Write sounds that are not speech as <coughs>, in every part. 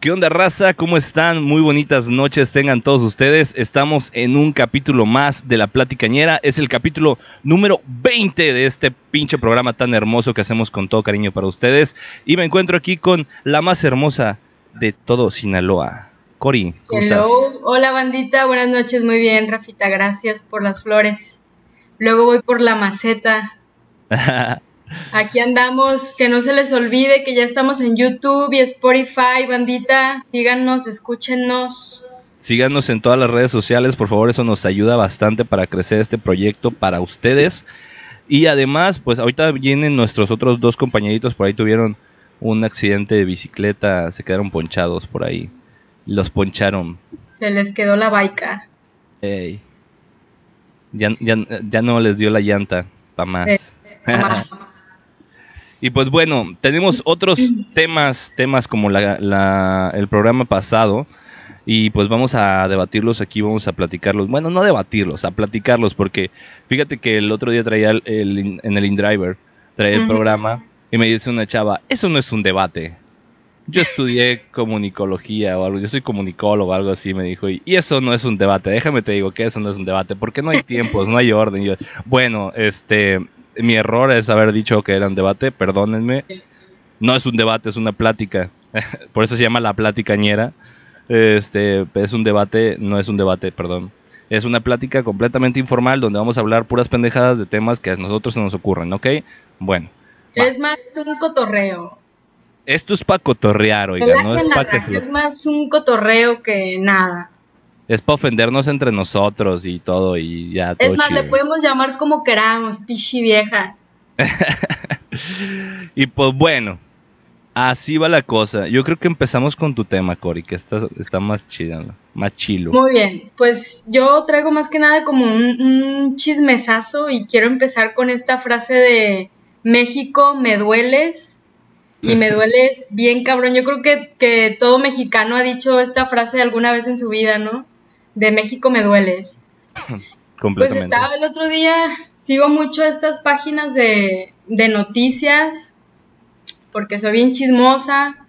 ¿Qué onda, raza? ¿Cómo están? Muy bonitas noches tengan todos ustedes. Estamos en un capítulo más de La Platicañera. Es el capítulo número 20 de este pinche programa tan hermoso que hacemos con todo cariño para ustedes. Y me encuentro aquí con la más hermosa de todo Sinaloa. Cori, ¿cómo Hello. Hola, bandita. Buenas noches. Muy bien, Rafita. Gracias por las flores. Luego voy por la maceta. <laughs> Aquí andamos, que no se les olvide que ya estamos en YouTube y Spotify, bandita. Síganos, escúchenos. Síganos en todas las redes sociales, por favor, eso nos ayuda bastante para crecer este proyecto para ustedes. Y además, pues ahorita vienen nuestros otros dos compañeritos, por ahí tuvieron un accidente de bicicleta, se quedaron ponchados por ahí. Los poncharon. Se les quedó la baica. Ey. Ya, ya, no les dio la llanta, para más. Eh, más. <laughs> Y pues bueno, tenemos otros temas, temas como la, el programa pasado. Y pues vamos a debatirlos aquí, vamos a platicarlos. Bueno, no debatirlos, a platicarlos, porque fíjate que el otro día traía el, en el InDriver, traía el programa y me dice una chava, eso no es un debate. Yo estudié <laughs> comunicología o algo, yo soy comunicólogo o algo así, me dijo, y eso no es un debate, déjame te digo que eso no es un debate, porque no hay tiempos, no hay orden. yo, bueno, este, mi error es haber dicho que era un debate, perdónenme. No es un debate, es una plática. <laughs> Por eso se llama la platicañera. Este, es un debate, no es un debate, perdón. Es una plática completamente informal donde vamos a hablar puras pendejadas de temas que a nosotros se nos ocurren, ¿ok? Bueno. Es más un cotorreo. Esto es para cotorrear, oiga, no es para que Es más un cotorreo que nada es para ofendernos entre nosotros y todo y ya todo Es más, le podemos llamar como queramos, pichi vieja. <laughs> y pues bueno, así va la cosa. Yo creo que empezamos con tu tema, Cori, que está, está más chida, más chilo. Muy bien, pues yo traigo más que nada como un, un chismesazo y quiero empezar con esta frase de México, me dueles y me <laughs> dueles bien cabrón. Yo creo que, que, todo mexicano ha dicho esta frase alguna vez en su vida, ¿no? De México me dueles. <laughs> Pues estaba el otro día, sigo mucho estas páginas de, noticias, porque soy bien chismosa.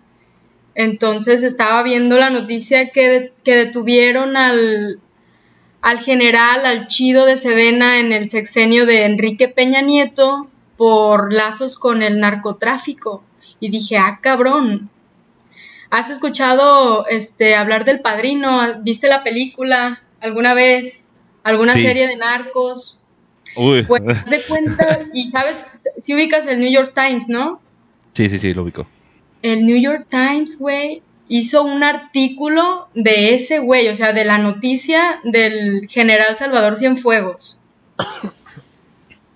Entonces estaba viendo la noticia que, que detuvieron al, al general, al chido de Sedena en el sexenio de Enrique Peña Nieto por lazos con el narcotráfico. Y dije, ah, cabrón, ¿Has escuchado este, hablar del padrino? ¿Viste la película alguna vez? ¿Alguna serie de narcos? Uy. Pues de cuenta, y sabes, si ubicas el New York Times, ¿no? Sí, sí, sí, lo ubico. El New York Times, güey, hizo un artículo de ese güey, o sea, de la noticia del general Salvador Cienfuegos.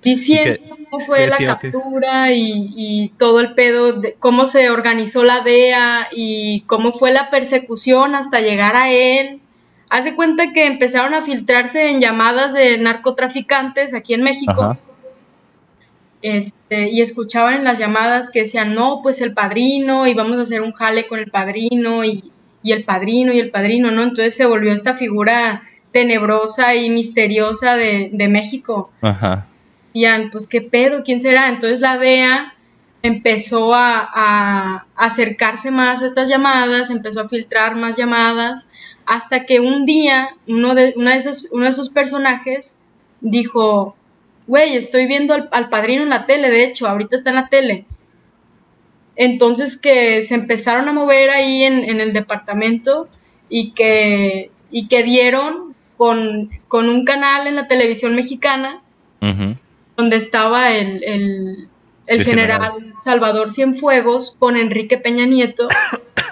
Diciendo cómo fue la captura y, todo el pedo, de cómo se organizó la DEA y cómo fue la persecución hasta llegar a él. Hace cuenta que empezaron a filtrarse en llamadas de narcotraficantes aquí en México. Este, y escuchaban en las llamadas que decían, no, pues el padrino, y vamos a hacer un jale con el padrino, y, y el padrino, y el padrino, ¿no? Entonces se volvió esta figura tenebrosa y misteriosa de, de México. Ajá pues qué pedo, ¿quién será? Entonces la DEA empezó a, acercarse más a estas llamadas, empezó a filtrar más llamadas, hasta que un día uno de, de esos, uno de esos personajes dijo, güey, estoy viendo al, padrino en la tele, de hecho, ahorita está en la tele. Entonces que se empezaron a mover ahí en, el departamento y que, y que dieron con, un canal en la televisión mexicana donde estaba el, general, Salvador Cienfuegos con Enrique Peña Nieto.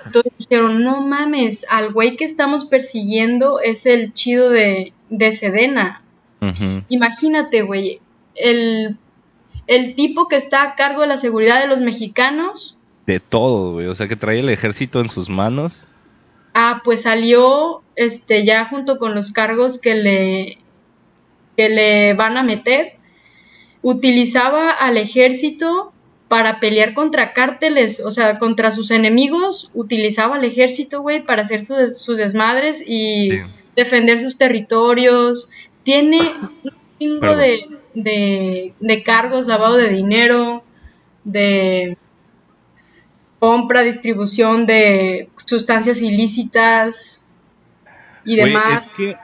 Entonces dijeron, no mames, al güey que estamos persiguiendo es el chido de, Sedena. Imagínate, güey, el, el tipo que está a cargo de la seguridad de los mexicanos. De todo, güey, o sea que trae el ejército en sus manos. Ah, pues salió este ya junto con los cargos que le que le van a meter utilizaba al ejército para pelear contra cárteles, o sea, contra sus enemigos, utilizaba al ejército, güey, para hacer sus, desmadres y defender sus territorios. Tiene un chingo de, cargos, lavado de dinero, de... compra, distribución de sustancias ilícitas y demás. es que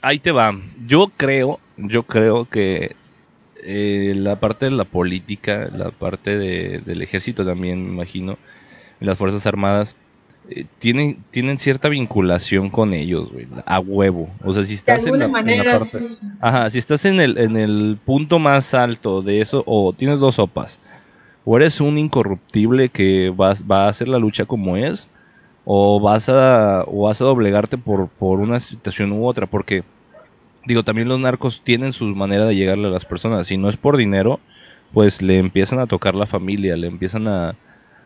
ahí te va. Yo creo, yo creo que eh, la parte de la política, la parte del ejército también, me imagino, las Fuerzas Armadas, eh, tienen, tienen cierta vinculación con ellos, a huevo. O sea, si estás en la, manera, Ajá, si estás en el, en el punto más alto de eso, o tienes dos sopas, o eres un incorruptible que vas, va a hacer la lucha como es, o vas a, o vas a doblegarte por, por una situación u otra, porque digo, también los narcos tienen su manera de llegarle a las personas. Si no es por dinero, pues le empiezan a tocar la familia, le empiezan a,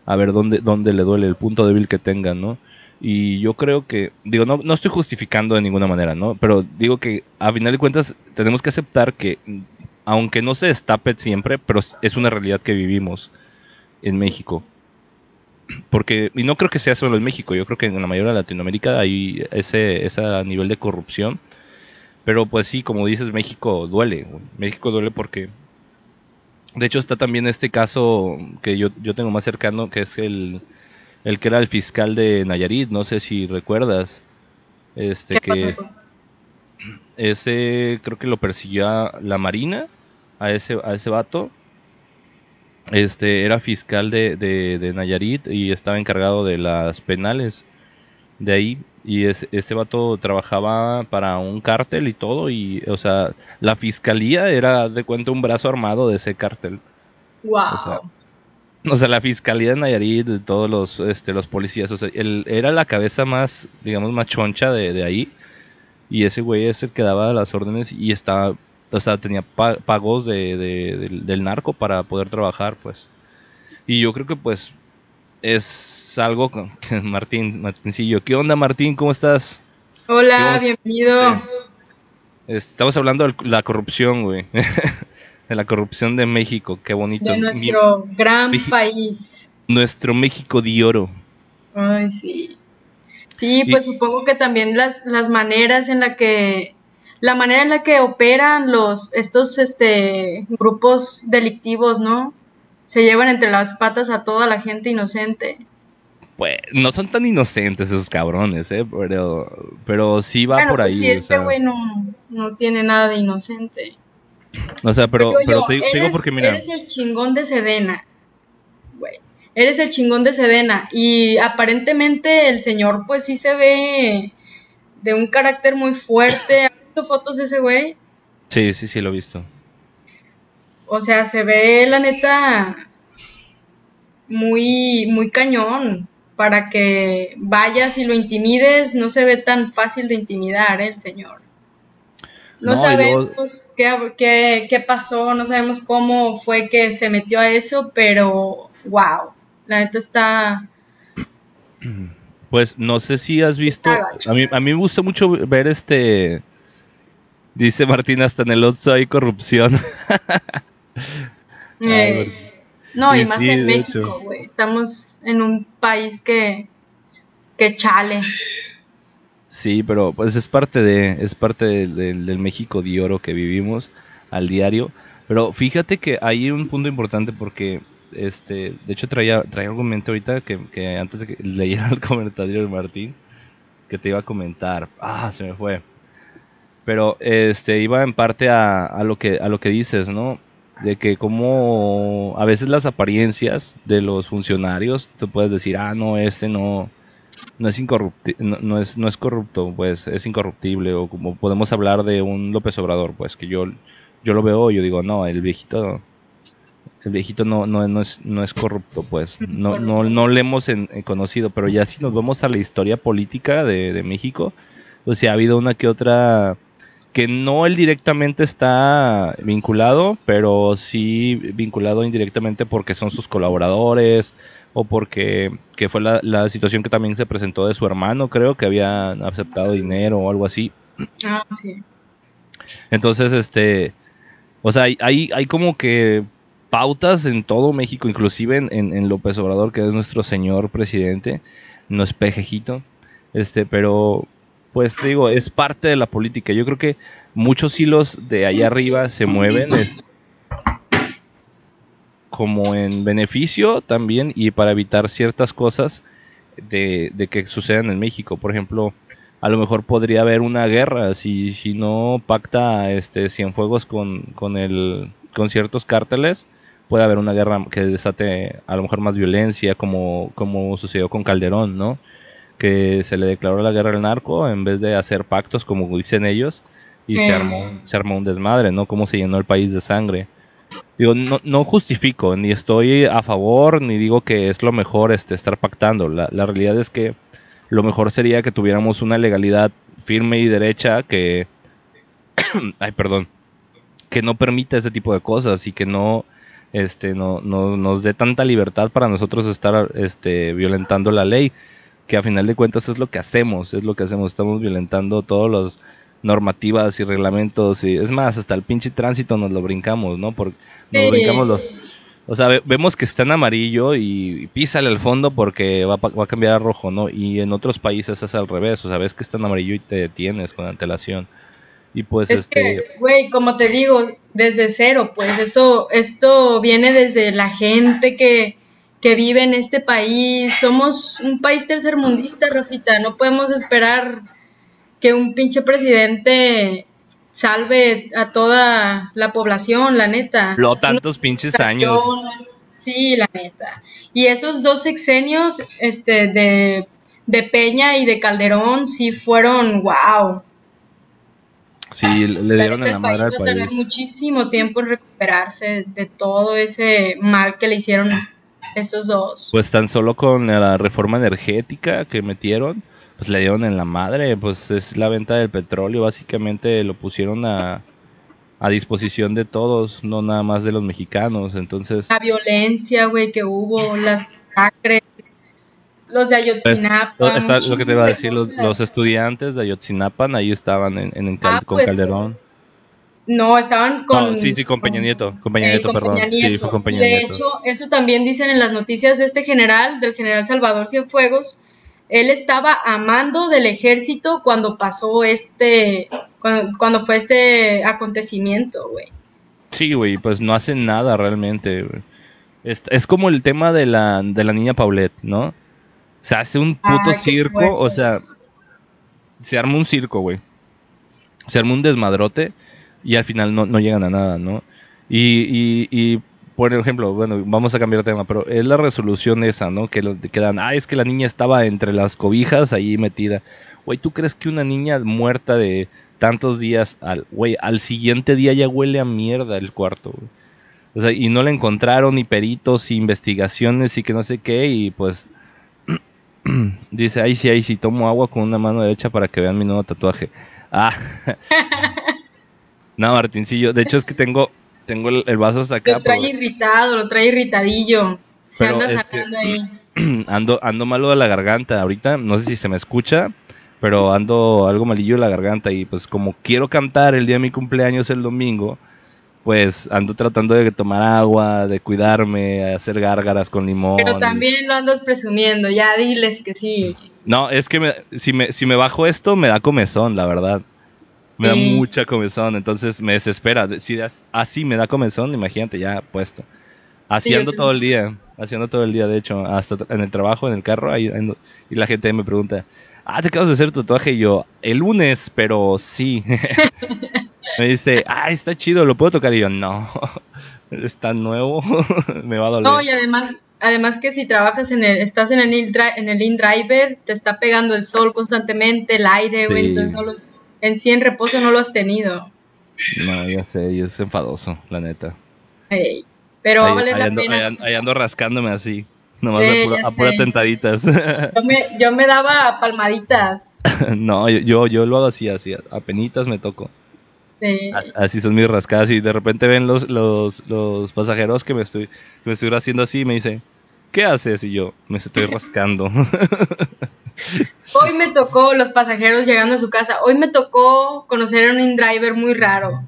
a ver dónde, dónde le duele el punto débil que tengan, ¿no? Y yo creo que, digo, no, no estoy justificando de ninguna manera, ¿no? Pero digo que a final de cuentas tenemos que aceptar que, aunque no se destape siempre, pero es una realidad que vivimos en México. Porque, y no creo que sea solo en México, yo creo que en la mayoría de Latinoamérica hay ese, ese nivel de corrupción pero pues sí, como dices, México duele. México duele porque... De hecho está también este caso que yo, yo tengo más cercano, que es el, el que era el fiscal de Nayarit, no sé si recuerdas. Este que... Ese creo que lo persiguió la Marina, a ese, a ese vato. Este era fiscal de, de, de Nayarit y estaba encargado de las penales de ahí y es, este vato trabajaba para un cártel y todo y o sea la fiscalía era de cuenta un brazo armado de ese cártel. Wow o sea, la fiscalía de Nayarit de todos los este los policías o sea él era la cabeza más digamos más choncha de, ahí y ese güey es el que daba las órdenes y estaba o sea tenía pagos de, del, del narco para poder trabajar pues. Y yo creo que pues es algo con <laughs> Martín, Martincillo. ¿Qué onda, Martín? ¿Cómo estás? Hola, bienvenido. Estamos hablando de la corrupción, güey. <laughs> de la corrupción de México, qué bonito. De nuestro gran país. Nuestro México de oro. Ay, sí. Sí, pues supongo que también las, las maneras en la que la manera en la que operan los estos este grupos delictivos, ¿no? Se llevan entre las patas a toda la gente inocente. Pues no son tan inocentes esos cabrones, ¿eh? Pero, pero sí va por pues ahí. Sí, este güey no, tiene nada de inocente. O sea, pero, pero te, digo porque mira. Eres el chingón de Sedena, güey. Eres el chingón de Sedena. Y aparentemente el señor, pues sí se ve de un carácter muy fuerte. ¿Has visto fotos de ese güey? Sí, sí, sí, lo he visto. O sea, se ve la neta muy, muy cañón. Para que vayas y lo intimides, no se ve tan fácil de intimidar ¿eh? el señor. No, sabemos qué, qué, pasó, no sabemos cómo fue que se metió a eso, pero wow, la neta está... Pues no sé si has visto, a mí, a mí me gusta mucho ver este, dice Martín, hasta en el otro hay corrupción. <laughs> Eh, no, y más en México, güey. Estamos en un país que, que chale. Sí, pero pues es parte de, es parte del México de oro que vivimos al diario. Pero fíjate que hay un punto importante porque, este, de hecho traía, traía algo en mente ahorita que, antes de que <laughs> leyera el comentario de Martín, que te iba a comentar. Ah, se me fue. Pero este iba en parte a, a lo que a lo que dices, ¿no? De que como a veces las apariencias de los funcionarios, te puedes decir, ah, no, este no, no es incorruptible, no, es, no es corrupto, pues es incorruptible, o como podemos hablar de un López Obrador, pues que yo, yo lo veo, yo digo, no, el viejito, el viejito no, no, no, es, no es corrupto, pues no, no, no le hemos conocido, pero ya si nos vamos a la historia política de, de México, pues sí ha habido una que otra que no él directamente está vinculado, pero sí vinculado indirectamente porque son sus colaboradores o porque que fue la, situación que también se presentó de su hermano, creo que había aceptado dinero o algo así. Ah, sí. Entonces, este, o sea, hay, hay, como que pautas en todo México, inclusive en, en, López Obrador, que es nuestro señor presidente, no es pejejito, este, pero pues te digo, es parte de la política. Yo creo que muchos hilos de allá arriba se mueven como en beneficio también y para evitar ciertas cosas de, que sucedan en México. Por ejemplo, a lo mejor podría haber una guerra si, si no pacta este Cienfuegos con, con, el, con ciertos cárteles. Puede haber una guerra que desate a lo mejor más violencia, como, como sucedió con Calderón, ¿no? Que se le declaró la guerra al narco en vez de hacer pactos, como dicen ellos, y se, armó, se armó un desmadre, ¿no? Como se llenó el país de sangre. Digo, no, no, justifico, ni estoy a favor, ni digo que es lo mejor este, estar pactando. La, la realidad es que lo mejor sería que tuviéramos una legalidad firme y derecha que, <clears throat> ay, perdón, que no permita ese tipo de cosas y que no, este, no, no nos dé tanta libertad para nosotros estar, este, violentando la ley, que a final de cuentas es lo que hacemos, es lo que hacemos, estamos violentando todos los normativas y reglamentos y es más hasta el pinche tránsito nos lo brincamos no porque nos brincamos los o sea, vemos que está en amarillo y, písale al fondo porque va, va, a cambiar a rojo, ¿no? Y en otros países es al revés, o sea, ves que está en amarillo y te detienes con antelación. Y pues es este... que, güey, como te digo, desde cero, pues esto, esto viene desde la gente que, que vive en este país. Somos un país tercermundista, Rafita, no podemos esperar que un pinche presidente salve a toda la población, la neta. Lo tantos pinches años. Sí, la neta. Y esos dos sexenios este, de, de Peña y de Calderón sí fueron wow. Sí, le dieron en la madre al país. tener muchísimo tiempo en recuperarse de todo ese mal que le hicieron esos dos. Pues tan solo con la reforma energética que metieron, pues le dieron en la madre, pues es la venta del petróleo, básicamente lo pusieron a, a disposición de todos, no nada más de los mexicanos, entonces... La violencia, güey, que hubo, las masacres, los de Ayotzinapa. Pues, lo que te iba a decir, los, estudiantes de Ayotzinapa ahí estaban en, en, ah, con pues, Calderón. No, estaban con... sí, sí, con Peña Nieto, con Peña Nieto, perdón. Sí, fue con Peña de hecho, eso también dicen en las noticias de este general, del general Salvador Cienfuegos, él estaba amando del ejército cuando pasó este, cuando, fue este acontecimiento, güey. Sí, güey, pues no hacen nada realmente, güey. Es, como el tema de la, de la niña Paulette, ¿no? Se hace un puto circo, o sea, se arma un circo, güey. Se arma un desmadrote y al final no, no llegan a nada, ¿no? Y, y, y por ejemplo, bueno, vamos a cambiar de tema, pero es la resolución esa, ¿no? Que quedan, ah, es que la niña estaba entre las cobijas ahí metida. Güey, ¿tú crees que una niña muerta de tantos días, al, güey, al siguiente día ya huele a mierda el cuarto? O sea, y no la encontraron ni peritos, ni investigaciones y que no sé qué, y pues <clears throat> dice, ay sí, ay sí, tomo agua con una mano derecha para que vean mi nuevo tatuaje. Ah. <laughs> <laughs> no, Martincillo, de hecho es que tengo tengo el, vaso hasta acá. Lo trae irritado, lo trae irritadillo. Se anda sacando ahí. <clears throat> Ando, ando malo de la garganta. Ahorita no sé si se me escucha, pero ando algo malillo de la garganta. Y pues como quiero cantar el día de mi cumpleaños el domingo, pues ando tratando de tomar agua, de cuidarme, hacer gárgaras con limón. Pero también lo andas presumiendo, ya diles que sí. No, es que si, me, si me bajo esto me da comezón, la verdad. Me da mucha comezón, entonces me desespera. Si así me da comezón, imagínate ya puesto. Haciendo todo el día, haciendo todo el día, de hecho, hasta en el trabajo, en el carro, ahí, y la gente me pregunta, ah, te acabas de hacer tu tatuaje, y yo, el lunes, pero sí. <laughs> me dice, ah, está chido, ¿lo puedo tocar? Y yo, no, <laughs> está nuevo, <laughs> me va a doler. No, y además, además que si trabajas en el, estás en el, en el InDriver, te está pegando el sol constantemente, el aire, entonces no los en sí en reposo no lo has tenido. No, ya sé, yo es enfadoso, la neta. pero va a valer la pena. Ahí, ando rascándome así, nomás a, pura, tentaditas. Yo me, daba palmaditas. <laughs> no, yo, yo, lo hago así, así, a penitas me toco. Sí. Así son mis rascadas y de repente ven los, los, los pasajeros que me estoy, que me estoy haciendo así y me dicen, ¿qué haces? Y yo, me estoy <laughs> rascando. Hoy me tocó los pasajeros llegando a su casa. Hoy me tocó conocer a un InDriver muy raro.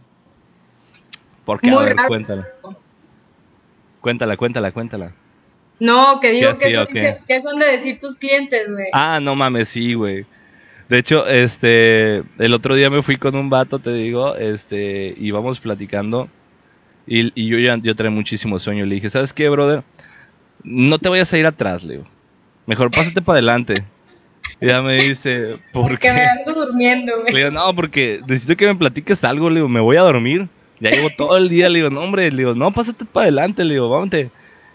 ¿Por qué? a ver, cuéntala. Cuéntala, cuéntala, cuéntala. No, que digo que, son de decir tus clientes, güey. Ah, no mames, sí, güey. De hecho, este, el otro día me fui con un vato, te digo, este, íbamos platicando Y, yo ya yo traía muchísimo sueño. Le dije, ¿sabes qué, brother? No te vayas a ir atrás, Leo. Mejor pásate para adelante. Y ya me dice, ¿por qué? me ando durmiendo. Le digo, no, porque necesito que me platiques algo. Le digo, me voy a dormir. Ya llevo todo el día. Le digo, no, hombre. Le digo, no, pásate para adelante. Le digo, vámonos.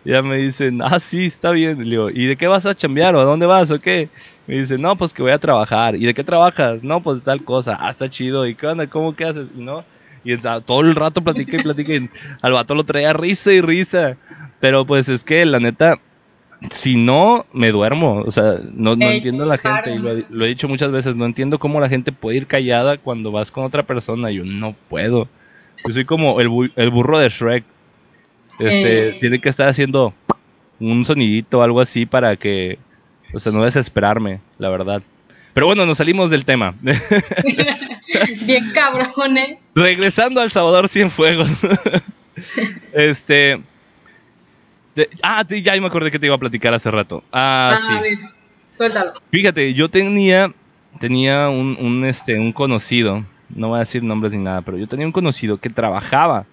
Y ya me dicen, ah, sí, está bien. Le digo, ¿y de qué vas a chambear o a dónde vas o qué? Me dice, no, pues que voy a trabajar. ¿Y de qué trabajas? No, pues tal cosa. Ah, está chido. ¿Y qué onda? ¿Cómo qué haces? ¿No? Y todo el rato platiqué y platiqué. Al vato lo traía risa y risa. Pero pues es que la neta, si no, me duermo. O sea, no, no entiendo a la gente. Y lo, he dicho muchas veces. No entiendo cómo la gente puede ir callada cuando vas con otra persona. Yo no puedo. Yo soy como el, el burro de Shrek. Este, eh. Tiene que estar haciendo un sonidito o algo así para que, o sea, no desesperarme, la verdad. Pero bueno, nos salimos del tema. <laughs> Bien cabrones. Regresando al Salvador Cienfuegos. <laughs> este. Ah, ya me acordé que te iba a platicar hace rato. Ah, ah sí. suéltalo. Fíjate, yo tenía, tenía un, un, este, un conocido, no voy a decir nombres ni nada, pero yo tenía un conocido que trabajaba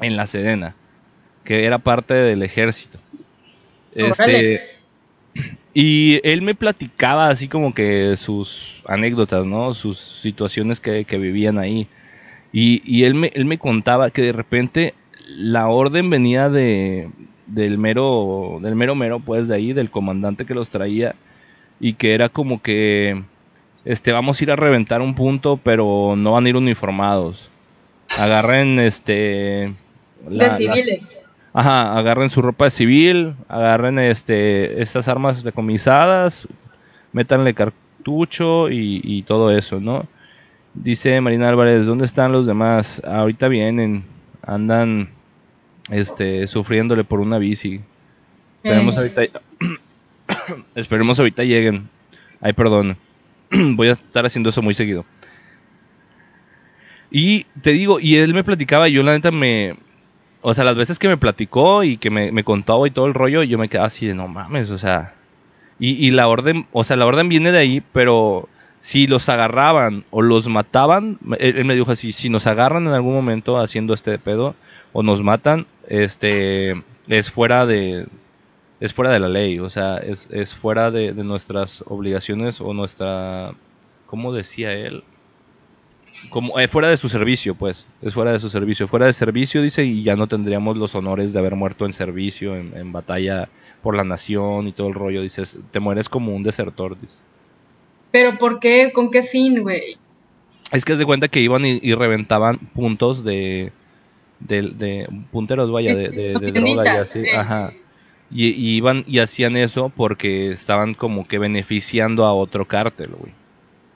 en la Sedena que era parte del ejército. Este, y él me platicaba así como que sus anécdotas, ¿no? Sus situaciones que, vivían ahí. Y, él, me, él me contaba que de repente la orden venía de, del mero, del mero mero, pues de ahí, del comandante que los traía, y que era como que, este, vamos a ir a reventar un punto, pero no van a ir uniformados. Agarren, este... de civiles. Ajá, agarren su ropa de civil, agarren este, estas armas decomisadas, métanle cartucho y, todo eso, ¿no? Dice Marina Álvarez, ¿dónde están los demás? Ahorita vienen, andan este, sufriéndole por una bici. Esperemos eh. ahorita, <coughs> esperemos ahorita lleguen. Ay, perdón. <coughs> Voy a estar haciendo eso muy seguido. Y te digo, y él me platicaba, yo la neta me, o sea, las veces que me platicó y que me, me contaba y todo el rollo, yo me quedaba así de no mames, o sea. Y, la orden, o sea, la orden viene de ahí, pero si los agarraban o los mataban, él, me dijo así, si nos agarran en algún momento haciendo este pedo o nos matan, este, es fuera de, es fuera de la ley, o sea, es, es fuera de, de nuestras obligaciones o nuestra, ¿cómo decía él? como eh, fuera de su servicio, pues, es fuera de su servicio, fuera de servicio, dice, y ya no tendríamos los honores de haber muerto en servicio, en, batalla por la nación y todo el rollo, dices, te mueres como un desertor, dice. Pero ¿por qué? ¿Con qué fin, güey? Es que es de cuenta que iban y, reventaban puntos de, de, punteros, vaya, de, droga y así, ajá. Y, y, iban y hacían eso porque estaban como que beneficiando a otro cártel, güey.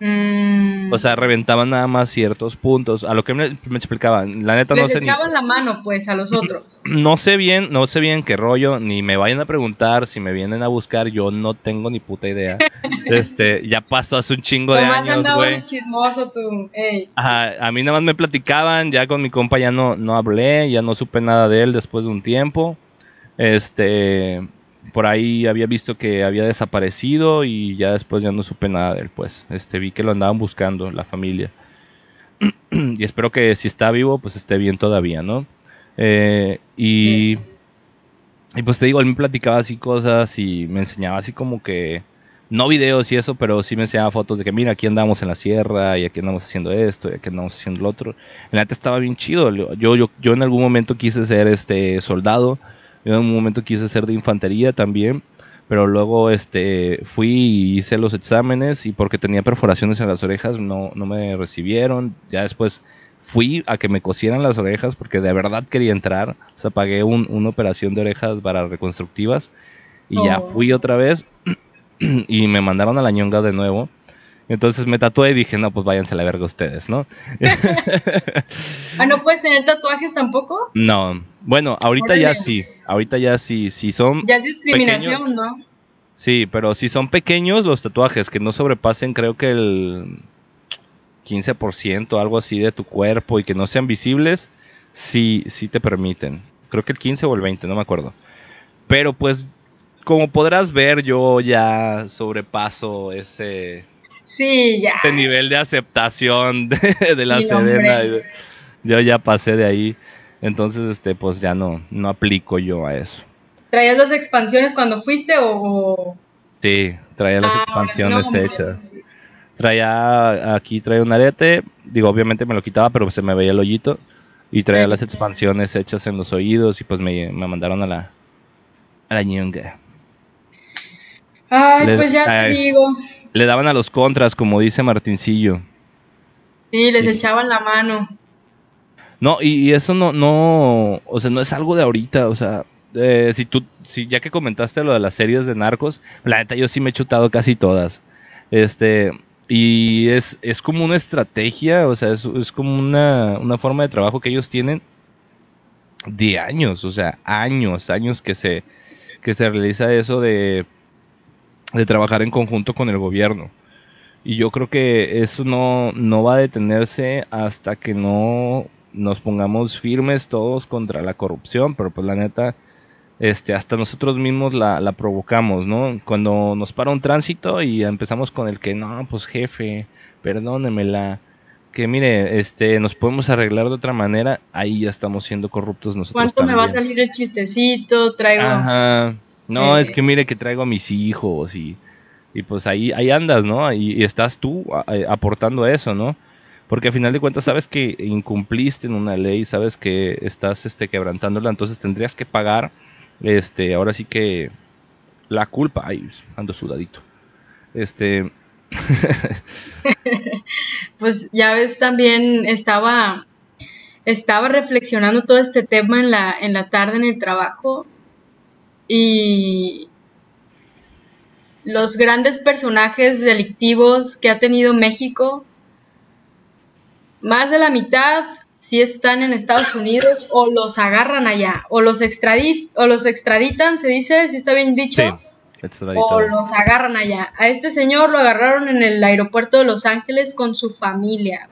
Mm. O sea, reventaban nada más ciertos puntos. A lo que me, explicaban, la neta no sé. echaban la mano, pues, a los otros. No sé bien, no sé bien qué rollo, ni me vayan a preguntar si me vienen a buscar, yo no tengo ni puta idea. <laughs> este, ya pasó hace un chingo de años, güey. chismoso tú, a mí nada más me platicaban, ya con mi compa ya no, no hablé, ya no supe nada de él después de un tiempo. Este, por ahí había visto que había desaparecido y ya después ya no supe nada de él, pues. Este, vi que lo andaban buscando la familia. <clears throat> y espero que si está vivo, pues esté bien todavía, ¿no? Eh, y, y pues te digo, él me platicaba así cosas y me enseñaba así como que, no videos y eso, pero sí me enseñaba fotos de que mira, aquí andamos en la sierra y aquí andamos haciendo esto y aquí andamos haciendo lo otro. En la estaba bien chido. Yo, yo, yo en algún momento quise ser este soldado yo en un momento quise ser de infantería también, pero luego este fui y hice los exámenes y porque tenía perforaciones en las orejas no, no me recibieron. Ya después fui a que me cosieran las orejas porque de verdad quería entrar. O sea, pagué una operación de orejas para reconstructivas y ya oh. fui otra vez <clears throat> y me mandaron a la ñonga de nuevo. Entonces me tatué y dije, no, pues váyanse a la verga ustedes, ¿no? <laughs> ah, ¿no puedes tener tatuajes tampoco? No, bueno, ahorita ya sí, ahorita ya sí, si son... Ya es discriminación, ¿no? Sí, pero si son pequeños los tatuajes, que no sobrepasen creo que el 15%, algo así de tu cuerpo y que no sean visibles, sí, sí te permiten. Creo que el 15 o el 20, no me acuerdo. Pero pues, como podrás ver, yo ya sobrepaso ese Sí, ya. Este nivel de aceptación de, <laughs> la Sedena. Yo ya pasé de ahí. Entonces, este, pues ya no, no aplico yo a eso. ¿Traías las expansiones cuando fuiste o...? Sí, traía las ah, expansiones hechas. Traía, aquí traía un arete, digo, obviamente me lo quitaba, pero se me veía el hoyito. Y traía las expansiones hechas en los oídos y pues me, mandaron a la, a la ñunga. Ay, pues ya te digo. Le daban a los contras, como dice Martincillo. Sí, les echaban la mano. No, y, eso no, no, o sea, no es algo de ahorita, o sea, eh, si tú, si ya que comentaste lo de las series de narcos, la neta yo sí me he chutado casi todas. Este, y es, es como una estrategia, o sea, es, es como una, una, forma de trabajo que ellos tienen de años, o sea, años, años que se, que se realiza eso de, de trabajar en conjunto con el gobierno. Y yo creo que eso no, no va a detenerse hasta que no nos pongamos firmes todos contra la corrupción, pero pues la neta, este, hasta nosotros mismos la, la, provocamos, ¿no? Cuando nos para un tránsito y empezamos con el que, no, pues jefe, perdónemela, que mire, este, nos podemos arreglar de otra manera, ahí ya estamos siendo corruptos nosotros. ¿Cuánto me va a salir el chistecito? Traigo... Ajá. No, es que mire que traigo a mis hijos y, y pues ahí, ahí andas, ¿no? Y, estás tú aportando eso, ¿no? Porque al final de cuentas sabes que incumpliste en una ley, sabes que estás este, quebrantándola, entonces tendrías que pagar este, ahora sí que la culpa, ay, ando sudadito. Este. <laughs> pues ya ves, también estaba, estaba reflexionando todo este tema en la, en la tarde en el trabajo y los grandes personajes delictivos que ha tenido México, más de la mitad si están en Estados Unidos o los agarran allá, o los, extradit o los extraditan, se dice, si está bien dicho, o los agarran allá. A este señor lo agarraron en el aeropuerto de Los Ángeles con su familia.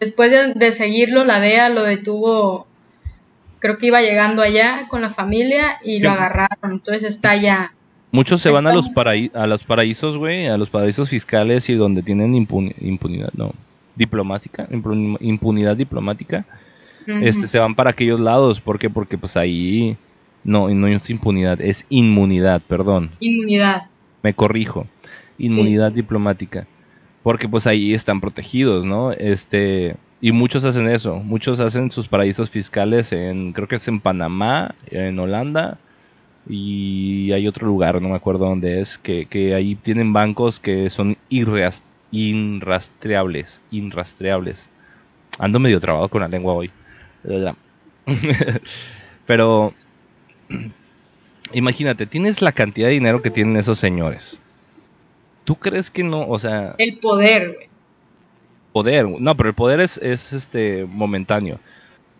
Después de, seguirlo, la DEA lo detuvo, creo que iba llegando allá con la familia y lo agarraron, entonces está allá. Muchos se van a los, a los paraísos, güey, a los paraísos fiscales y donde tienen impunidad, no diplomática, impunidad diplomática, este, se van para aquellos lados. ¿Por qué? Porque pues ahí no, no es impunidad, es inmunidad, perdón. Inmunidad. Me corrijo. Inmunidad diplomática. Porque pues ahí están protegidos, ¿no? Este, y muchos hacen eso, muchos hacen sus paraísos fiscales en, creo que es en Panamá, en Holanda, y hay otro lugar, no me acuerdo dónde es, que, que ahí tienen bancos que son irreas, inrastreables, inrastreables. Ando medio trabado con la lengua hoy. <laughs> Pero <clears throat> imagínate, tienes la cantidad de dinero que tienen esos señores. ¿Tú crees que no, o sea, el poder, No, pero el poder es, es este momentáneo.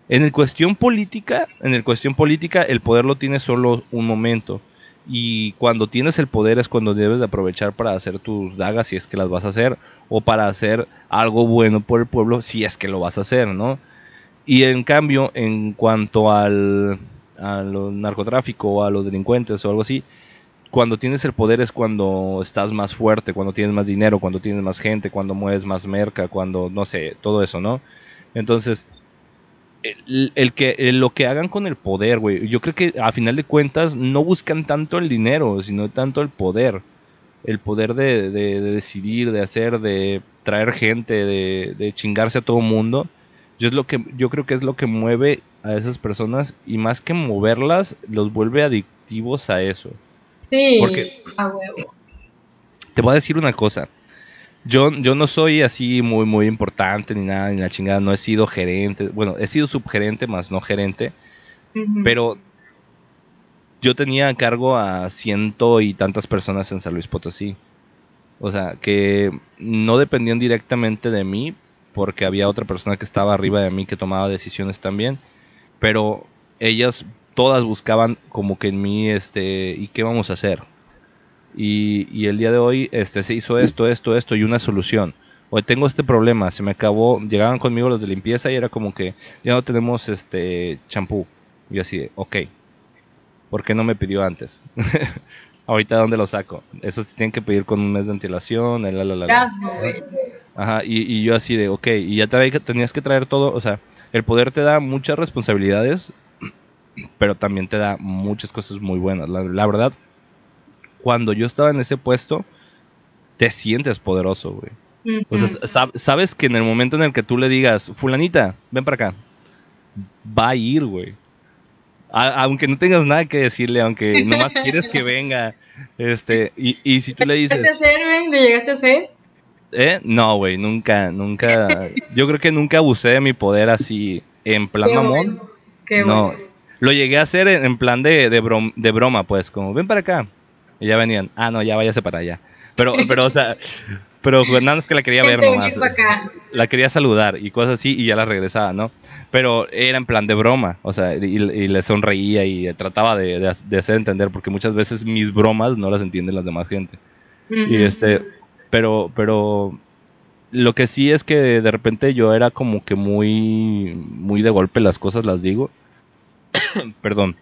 En el cuestión política, en el cuestión política, el poder lo tiene solo un momento. Y cuando tienes el poder es cuando debes de aprovechar para hacer tus dagas si es que las vas a hacer o para hacer algo bueno por el pueblo si es que lo vas a hacer, ¿no? Y en cambio, en cuanto al, narcotráfico o a los delincuentes o algo así, cuando tienes el poder es cuando estás más fuerte, cuando tienes más dinero, cuando tienes más gente, cuando mueves más merca, cuando, no sé, todo eso, ¿no? Entonces, el, que lo que hagan con el poder, güey. Yo creo que a final de cuentas no buscan tanto el dinero, sino tanto el poder. El poder de, decidir, de hacer, de traer gente, de, chingarse a todo mundo. Yo, es lo que, yo creo que es lo que mueve a esas personas y más que moverlas, los vuelve adictivos a eso. Sí, Porque, a huevo. Te voy a decir una cosa. Yo, yo no soy así muy, muy importante ni nada, ni la chingada, no he sido gerente, bueno, he sido subgerente más no gerente, pero yo tenía a cargo a ciento y tantas personas en San Luis Potosí. O sea, que no dependían directamente de mí, porque había otra persona que estaba arriba de mí que tomaba decisiones también, pero ellas todas buscaban como que en mí, este, ¿y qué vamos a hacer? y, el día de hoy este, se hizo esto, esto, esto y una solución. Hoy tengo este problema, se me acabó, llegaban conmigo los de limpieza y era como que ya no tenemos este champú. Y así, ok, ¿por qué no me pidió antes? <laughs> Ahorita dónde lo saco. Eso se tienen que pedir con un mes de antelación, la, la, la, Ajá, y, y, yo así de, ok, y ya tenías que traer todo, o sea, el poder te da muchas responsabilidades, pero también te da muchas cosas muy buenas. La, verdad, cuando yo estaba en ese puesto, te sientes poderoso, güey. O sea, sabes que en el momento en el que tú le digas, fulanita, ven para acá, va a ir, güey. aunque no tengas nada que decirle, aunque nomás <laughs> quieres que venga, este, y, y si tú le dices... ¿Llegaste a hacer, güey? ¿Le llegaste a hacer? ¿Eh? No, güey, nunca, nunca. <laughs> Yo creo que nunca abusé de mi poder así en plan mamón. Qué no, lo llegué a hacer en, plan de, de, broma, pues, como ven para acá. Y ya venían, ah, no, ya váyase para allá. Pero, pero, o sea, <laughs> pero es que la quería ver nomás. La quería saludar y cosas así y ya la regresaba, ¿no? Pero era en plan de broma, o sea, y, le sonreía y trataba de, de, hacer entender, porque muchas veces mis bromas no las entienden las demás gente. Y este, pero, pero lo que sí es que de repente yo era como que muy, muy de golpe las cosas las digo. <coughs> Perdón.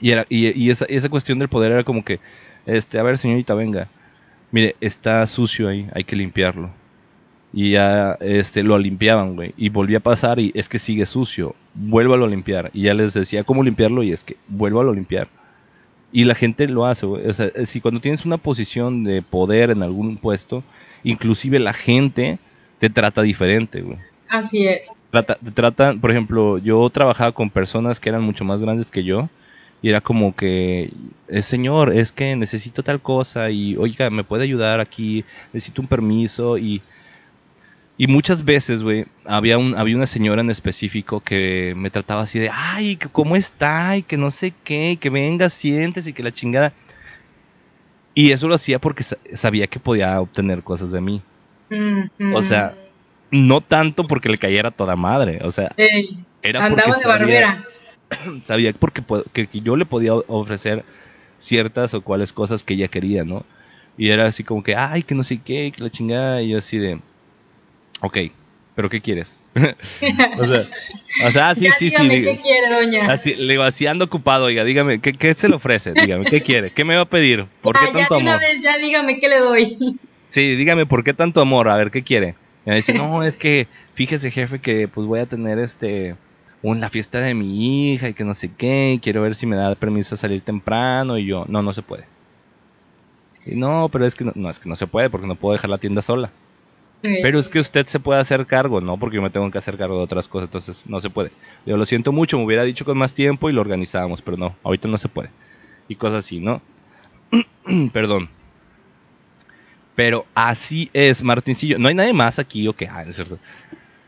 Y, esa, cuestión del poder era como que, este, a ver señorita, venga. Mire, está sucio ahí, hay que limpiarlo. Y ya este, lo limpiaban, güey. Y volvía a pasar y es que sigue sucio. Vuélvalo a limpiar. Y ya les decía cómo limpiarlo y es que vuélvalo a limpiar. Y la gente lo hace, güey. O sea, si cuando tienes una posición de poder en algún puesto, inclusive la gente te trata diferente, güey. Así es. Trata, tratan, por ejemplo, yo trabajaba con personas que eran mucho más grandes que yo y era como que, eh, señor, es que necesito tal cosa y, oiga, ¿me puede ayudar aquí? Necesito un permiso y y muchas veces, güey, había, un, había una señora en específico que me trataba así de, ay, ¿cómo está? Y que no sé qué, que venga, sientes y que la chingada. Y eso lo hacía porque sabía que podía obtener cosas de mí. O sea, no tanto porque le cayera toda madre, o sea, era andaba porque de barbera. <clears throat> Sabía porque que yo le podía ofrecer ciertas o cuales cosas que ella quería, ¿no? Y era así como que, ay, que no sé qué, que la chingada, y yo así de, Ok, pero ¿qué quieres? <laughs> o sea, o sea sí, sí, sí. ¿Qué quiere, doña? Así, le digo, así ando ocupado, oiga, dígame, ¿qué, ¿qué, se le ofrece? Dígame, ¿qué quiere? ¿Qué me va a pedir? ¿Por qué tanto amor? Vez, ya dígame, ¿qué le doy? <laughs> Sí, dígame, ¿por qué tanto amor? A ver, ¿qué quiere? Y me dice, <laughs> no, es que, fíjese, jefe, que pues voy a tener este, una fiesta de mi hija y que no sé qué, y quiero ver si me da permiso a salir temprano, y yo, no, no se puede. Y no, pero es que no, no es que no se puede, porque no puedo dejar la tienda sola. Pero es que usted se puede hacer cargo, ¿no? Porque yo me tengo que hacer cargo de otras cosas, entonces no se puede. Yo lo siento mucho, me hubiera dicho con más tiempo y lo organizábamos, pero no, ahorita no se puede. Y cosas así, ¿no? <clears throat> Perdón. Pero así es, Martincillo. No hay nadie más aquí o qué, ah, es cierto.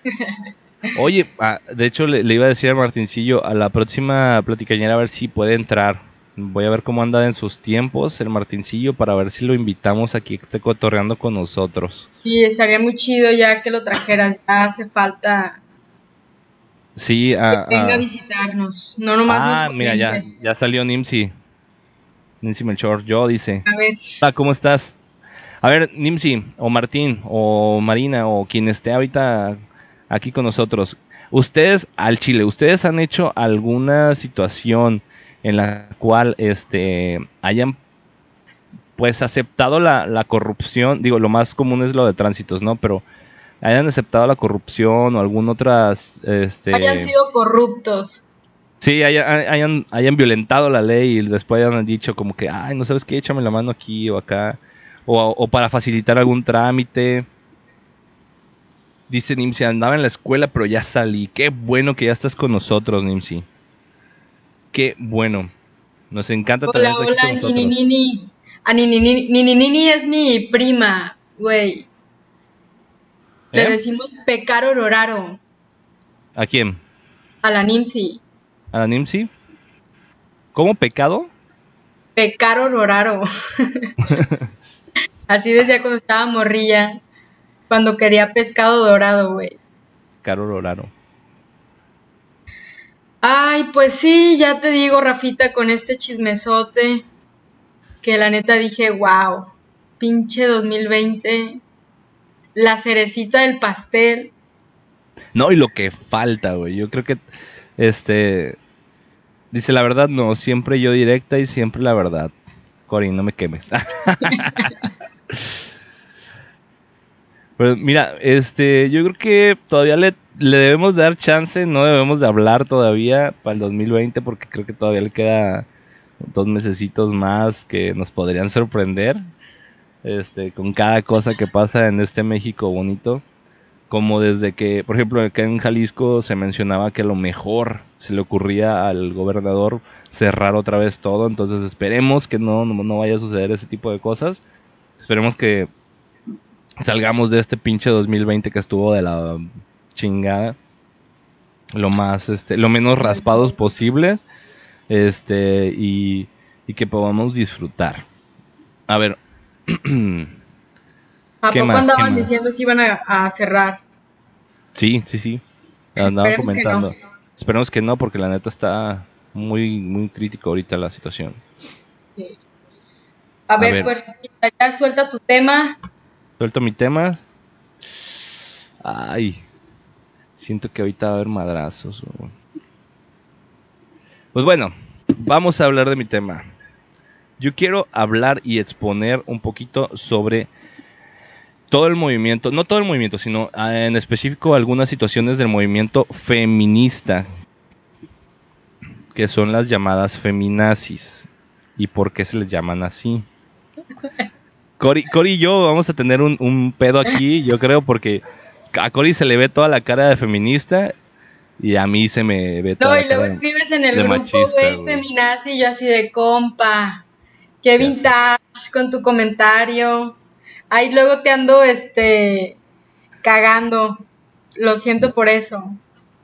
<laughs> Oye, ah, de hecho le, le, iba a decir a Martincillo, a la próxima platicañera a ver si puede entrar Voy a ver cómo anda en sus tiempos el Martincillo para ver si lo invitamos aquí que esté cotorreando con nosotros. Sí, estaría muy chido ya que lo trajeras. Ya hace falta sí, que ah, venga a ah. visitarnos. No nomás Ah, mira, ya, ya salió Nimsi. Nimsi Melchor, yo dice. A ver. Ah, ¿cómo estás? A ver, Nimsi, o Martín, o Marina, o quien esté ahorita aquí con nosotros. Ustedes, al Chile, ¿ustedes han hecho alguna situación en la cual este, hayan pues aceptado la, corrupción, digo, lo más común es lo de tránsitos, ¿no? Pero hayan aceptado la corrupción o algún otras... Este, hayan sido corruptos. Sí, hayan, hayan, violentado la ley y después hayan dicho como que, ay, no sabes qué, échame la mano aquí o acá. O, o para facilitar algún trámite. Dice Nimsi, andaba en la escuela pero ya salí. Qué bueno que ya estás con nosotros, Nimsi. Qué bueno. Nos encanta hola, hola, Nini Nini. A Nini Nini, es mi prima, güey. Le ¿Eh? decimos pecar ororaro. ¿A quién? A la Nimsi. ¿A la Nimsi? ¿Cómo pecado? Pecar ororaro. <laughs> Así decía cuando estaba morrilla. Cuando quería pescado dorado, güey. Caro ororaro. Ay, pues sí, ya te digo, Rafita, con este chismesote, que la neta dije, wow, pinche 2020, la cerecita del pastel. No, y lo que falta, güey, yo creo que, este, dice la verdad, no, siempre yo directa y siempre la verdad. Corín, no me quemes. <laughs> <laughs> Pues mira, este, yo creo que todavía le, le debemos dar chance, no debemos de hablar todavía para el 2020 porque creo que todavía le queda dos mesecitos más que nos podrían sorprender este, con cada cosa que pasa en este México bonito. Como desde que, por ejemplo, acá en Jalisco se mencionaba que lo mejor se le ocurría al gobernador cerrar otra vez todo. Entonces esperemos que no, no, vaya a suceder ese tipo de cosas. Esperemos que salgamos de este pinche 2020 que estuvo de la chingada. Lo más, este, lo menos raspados posibles. Este, y, y que podamos disfrutar. A ver, <clears throat> ¿A poco andaban diciendo que iban a, cerrar? Sí, sí, sí. Andaban comentando. Esperemos que no, porque la neta está muy, muy crítico ahorita la situación. Sí. A, ver, pues ya suelta tu tema. Suelto mi tema. Ay, siento que ahorita va a haber madrazos. Pues bueno, vamos a hablar de mi tema yo quiero hablar y exponer un poquito sobre todo el movimiento, no todo el movimiento, sino ah, en específico algunas situaciones del movimiento feminista, que son las llamadas feminazis. ¿Y por qué se les llaman así? Cori, y yo vamos a tener un, pedo aquí, yo creo, porque a Cori se le ve toda la cara de feminista y a mí se me ve toda no, y luego escribes en el grupo, güey, feminazi, y yo así de compa. Qué vintage con tu comentario. Ahí luego te ando este cagando. Lo siento por eso.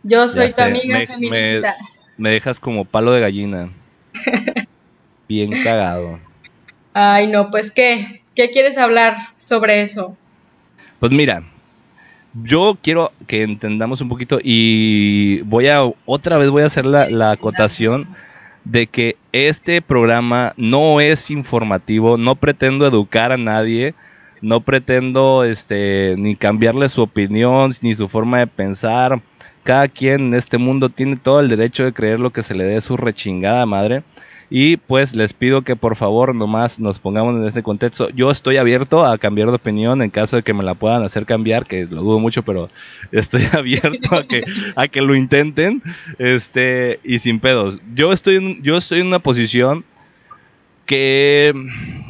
Yo soy tu amiga feminista. Me, dejas como palo de gallina. <laughs> Bien cagado. Ay, no, pues qué. ¿Qué quieres hablar sobre eso? Pues mira, yo quiero que entendamos un poquito y voy a otra vez voy a hacer la, la acotación de que este programa no es informativo, no pretendo educar a nadie, no pretendo este ni cambiarle su opinión ni su forma de pensar. Cada quien en este mundo tiene todo el derecho de creer lo que se le dé su rechingada madre. Y pues les pido que por favor nomás nos pongamos en este contexto. Yo estoy abierto a cambiar de opinión en caso de que me la puedan hacer cambiar, que lo dudo mucho, pero <laughs> estoy abierto a que, a que lo intenten. Este, y sin pedos. Yo estoy en, yo estoy en una posición que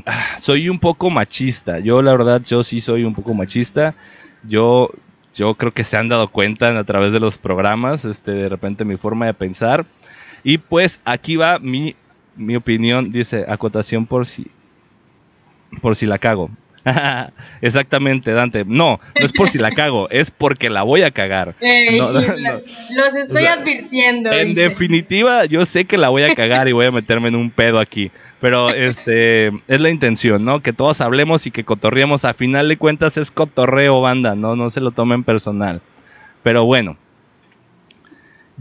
ah, soy un poco machista. Yo la verdad, yo sí soy un poco machista. Yo yo creo que se han dado cuenta a través de los programas, este, de repente mi forma de pensar. Y pues aquí va mi mi opinión dice acotación por si por si la cago. <laughs> Exactamente, Dante. No, no es por si la cago, <laughs> es porque la voy a cagar. los estoy advirtiendo. En definitiva, yo sé que la voy a cagar y voy a meterme en un pedo aquí. Pero este es la intención, ¿no? Que todos hablemos y que cotorreemos. A final de cuentas es cotorreo, banda, ¿no? No se lo tomen personal. Pero bueno,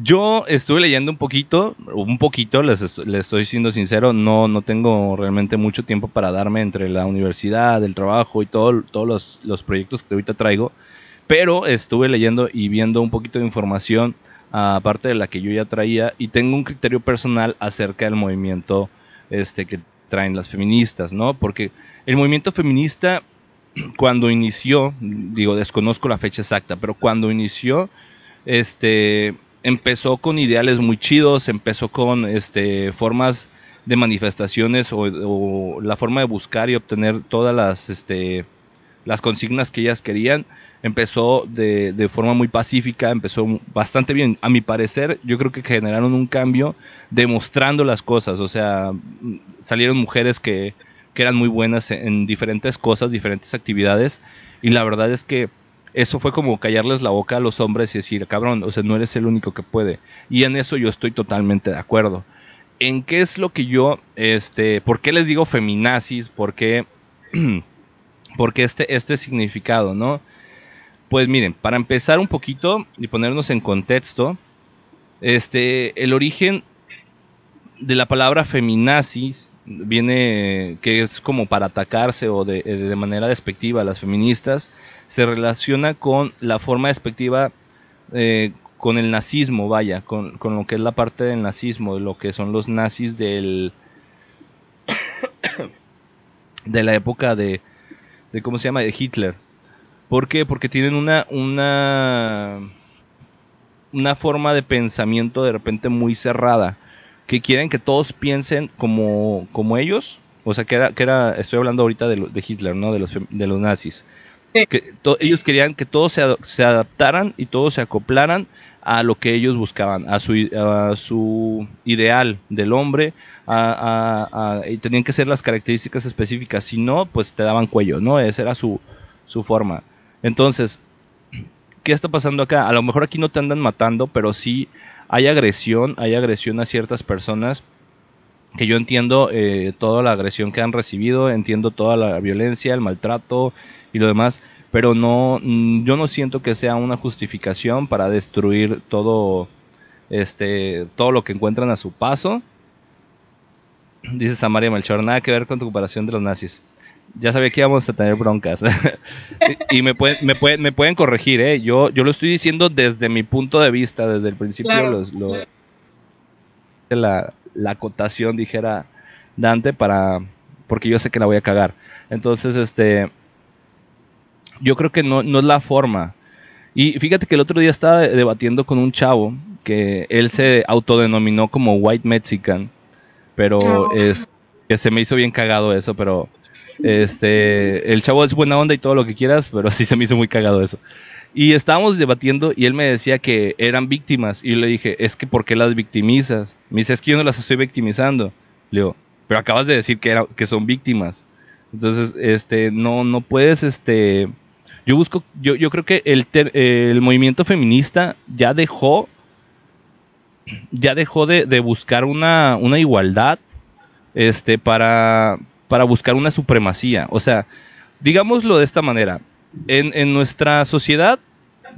yo estuve leyendo un poquito, un poquito, les, estoy siendo sincero, no, no tengo realmente mucho tiempo para darme entre la universidad, el trabajo y todo, todos los, proyectos que ahorita traigo, pero estuve leyendo y viendo un poquito de información aparte de la que yo ya traía y tengo un criterio personal acerca del movimiento este, que traen las feministas, ¿no? Porque el movimiento feminista <clears throat> cuando inició, digo, desconozco la fecha exacta, pero cuando inició, este empezó con ideales muy chidos, empezó con este, formas de manifestaciones o, la forma de buscar y obtener todas las, este, las consignas que ellas querían. Empezó de, de, forma muy pacífica, empezó bastante bien. A mi parecer, yo creo que generaron un cambio demostrando las cosas. O sea, salieron mujeres que, que eran muy buenas en diferentes cosas, diferentes actividades. Y la verdad es que eso fue como callarles la boca a los hombres y decir, cabrón, o sea, no eres el único que puede. Y en eso yo estoy totalmente de acuerdo. ¿En qué es lo que yo, este, por qué les digo feminazis? ¿Por qué, <clears throat> porque este, este significado, no? Pues miren, para empezar un poquito y ponernos en contexto, este, el origen de la palabra feminazis viene, que es como para atacarse o de, de manera despectiva a las feministas, se relaciona con la forma despectiva, eh, con el nazismo, vaya, con, lo que es la parte del nazismo, de lo que son los nazis del <coughs> de la época de, de, ¿cómo se llama? De Hitler. ¿Por qué? Porque tienen una, una, una forma de pensamiento de repente muy cerrada, que quieren que todos piensen como, como ellos, o sea, que era, que era, estoy hablando ahorita de, de Hitler, ¿no? De los, de los nazis. Que ellos querían que todos se, se, adaptaran y todos se acoplaran a lo que ellos buscaban, a su, a su ideal del hombre, a, y tenían que ser las características específicas, si no, pues te daban cuello, ¿no? Esa era su, su forma. Entonces, ¿qué está pasando acá? A lo mejor aquí no te andan matando, pero sí hay agresión, hay agresión a ciertas personas que yo entiendo eh, toda la agresión que han recibido, entiendo toda la violencia, el maltrato y lo demás, pero no, mm, yo no siento que sea una justificación para destruir todo, este, todo lo que encuentran a su paso. Dice Samaria Melchor, nada que ver con tu comparación de los nazis. Ya sabía que íbamos a tener broncas. <laughs> y, me, pueden, me, pueden, me pueden corregir, ¿eh? Yo, yo lo estoy diciendo desde mi punto de vista, desde el principio. la, la acotación, dijera Dante, para porque yo sé que la voy a cagar. Entonces, este, yo creo que no, no es la forma. Y fíjate que el otro día estaba debatiendo con un chavo que él se autodenominó como White Mexican, pero oh. es se me hizo bien cagado eso, pero este el chavo es buena onda y todo lo que quieras, pero sí se me hizo muy cagado eso. Y estábamos debatiendo y él me decía que eran víctimas. Y yo le dije, es que ¿por qué las victimizas? Me dice, es que yo no las estoy victimizando. Le digo, pero acabas de decir que, era, que son víctimas. Entonces, este, no, no puedes, este, yo busco, yo, yo creo que el, el movimiento feminista ya dejó, ya dejó de, de buscar una, una, igualdad, este, para, para buscar una supremacía. O sea, digámoslo de esta manera, en, en nuestra sociedad,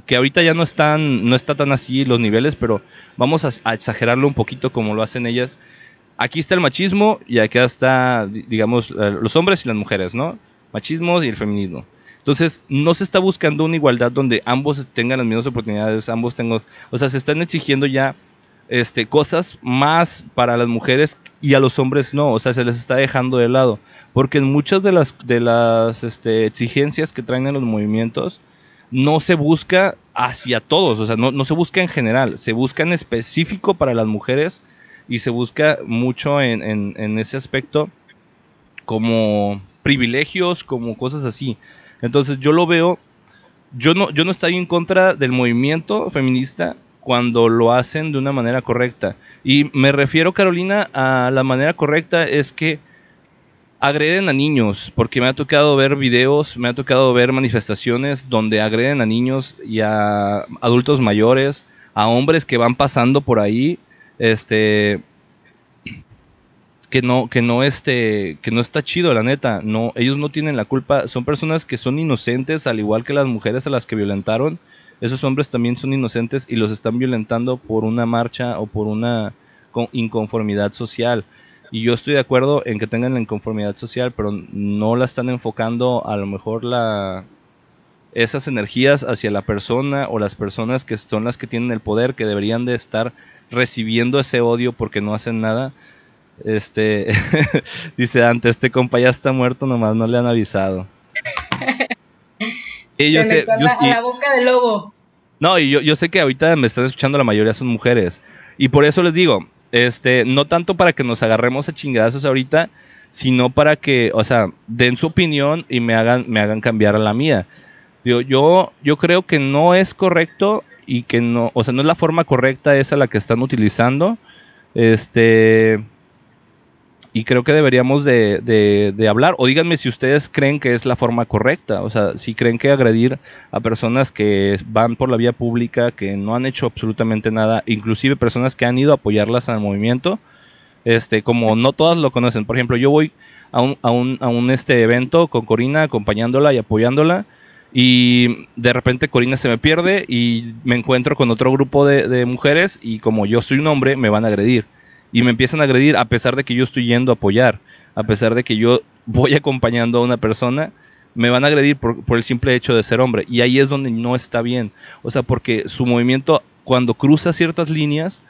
que ahorita ya no están, no está tan así los niveles, pero vamos a, exagerarlo un poquito como lo hacen ellas. Aquí está el machismo y aquí está, digamos, eh, los hombres y las mujeres, ¿no? Machismo y el feminismo. Entonces, no se está buscando una igualdad donde ambos tengan las mismas oportunidades, ambos tengan, o sea, se están exigiendo ya este, cosas más para las mujeres y a los hombres no, o sea, se les está dejando de lado porque en muchas de las, de las este, exigencias que traen en los movimientos no se busca hacia todos, o sea, no, se busca en general, se busca en específico para las mujeres y se busca mucho en, en, ese aspecto como privilegios, como cosas así. Entonces yo lo veo, yo no, yo no estoy en contra del movimiento feminista cuando lo hacen de una manera correcta. Y me refiero, Carolina, a la manera correcta es que agreden a niños, porque me ha tocado ver videos, me ha tocado ver manifestaciones donde agreden a niños y a adultos mayores, a hombres que van pasando por ahí, este que no que no este que no está chido la neta, no ellos no tienen la culpa, son personas que son inocentes al igual que las mujeres a las que violentaron, esos hombres también son inocentes y los están violentando por una marcha o por una inconformidad social. Y yo estoy de acuerdo en que tengan la inconformidad social, pero no la están enfocando a lo mejor la esas energías hacia la persona o las personas que son las que tienen el poder, que deberían de estar recibiendo ese odio porque no hacen nada. Este <laughs> dice Dante, este compa ya está muerto, nomás no le han avisado. <laughs> y yo sé, a la boca del lobo. No, y yo, yo sé que ahorita me están escuchando la mayoría son mujeres. Y por eso les digo, este, no tanto para que nos agarremos a chingadazos ahorita, sino para que, o sea, den su opinión y me hagan, me hagan cambiar a la mía. Yo, yo, yo creo que no es correcto y que no, o sea, no es la forma correcta esa la que están utilizando. Este, y creo que deberíamos de, de, hablar, o díganme si ustedes creen que es la forma correcta, o sea, si creen que agredir a personas que van por la vía pública, que no han hecho absolutamente nada, inclusive personas que han ido a apoyarlas al movimiento, este, como no todas lo conocen, por ejemplo, yo voy a un, a un, a un este evento con Corina, acompañándola y apoyándola, y de repente Corina se me pierde y me encuentro con otro grupo de, de mujeres y como yo soy un hombre, me van a agredir y me empiezan a agredir a pesar de que yo estoy yendo a apoyar, a pesar de que yo voy <laughs> acompañando a una persona, me van a agredir por, el simple hecho de ser hombre. Y ahí es donde no está bien. O sea, porque su movimiento, cuando cruza ciertas líneas,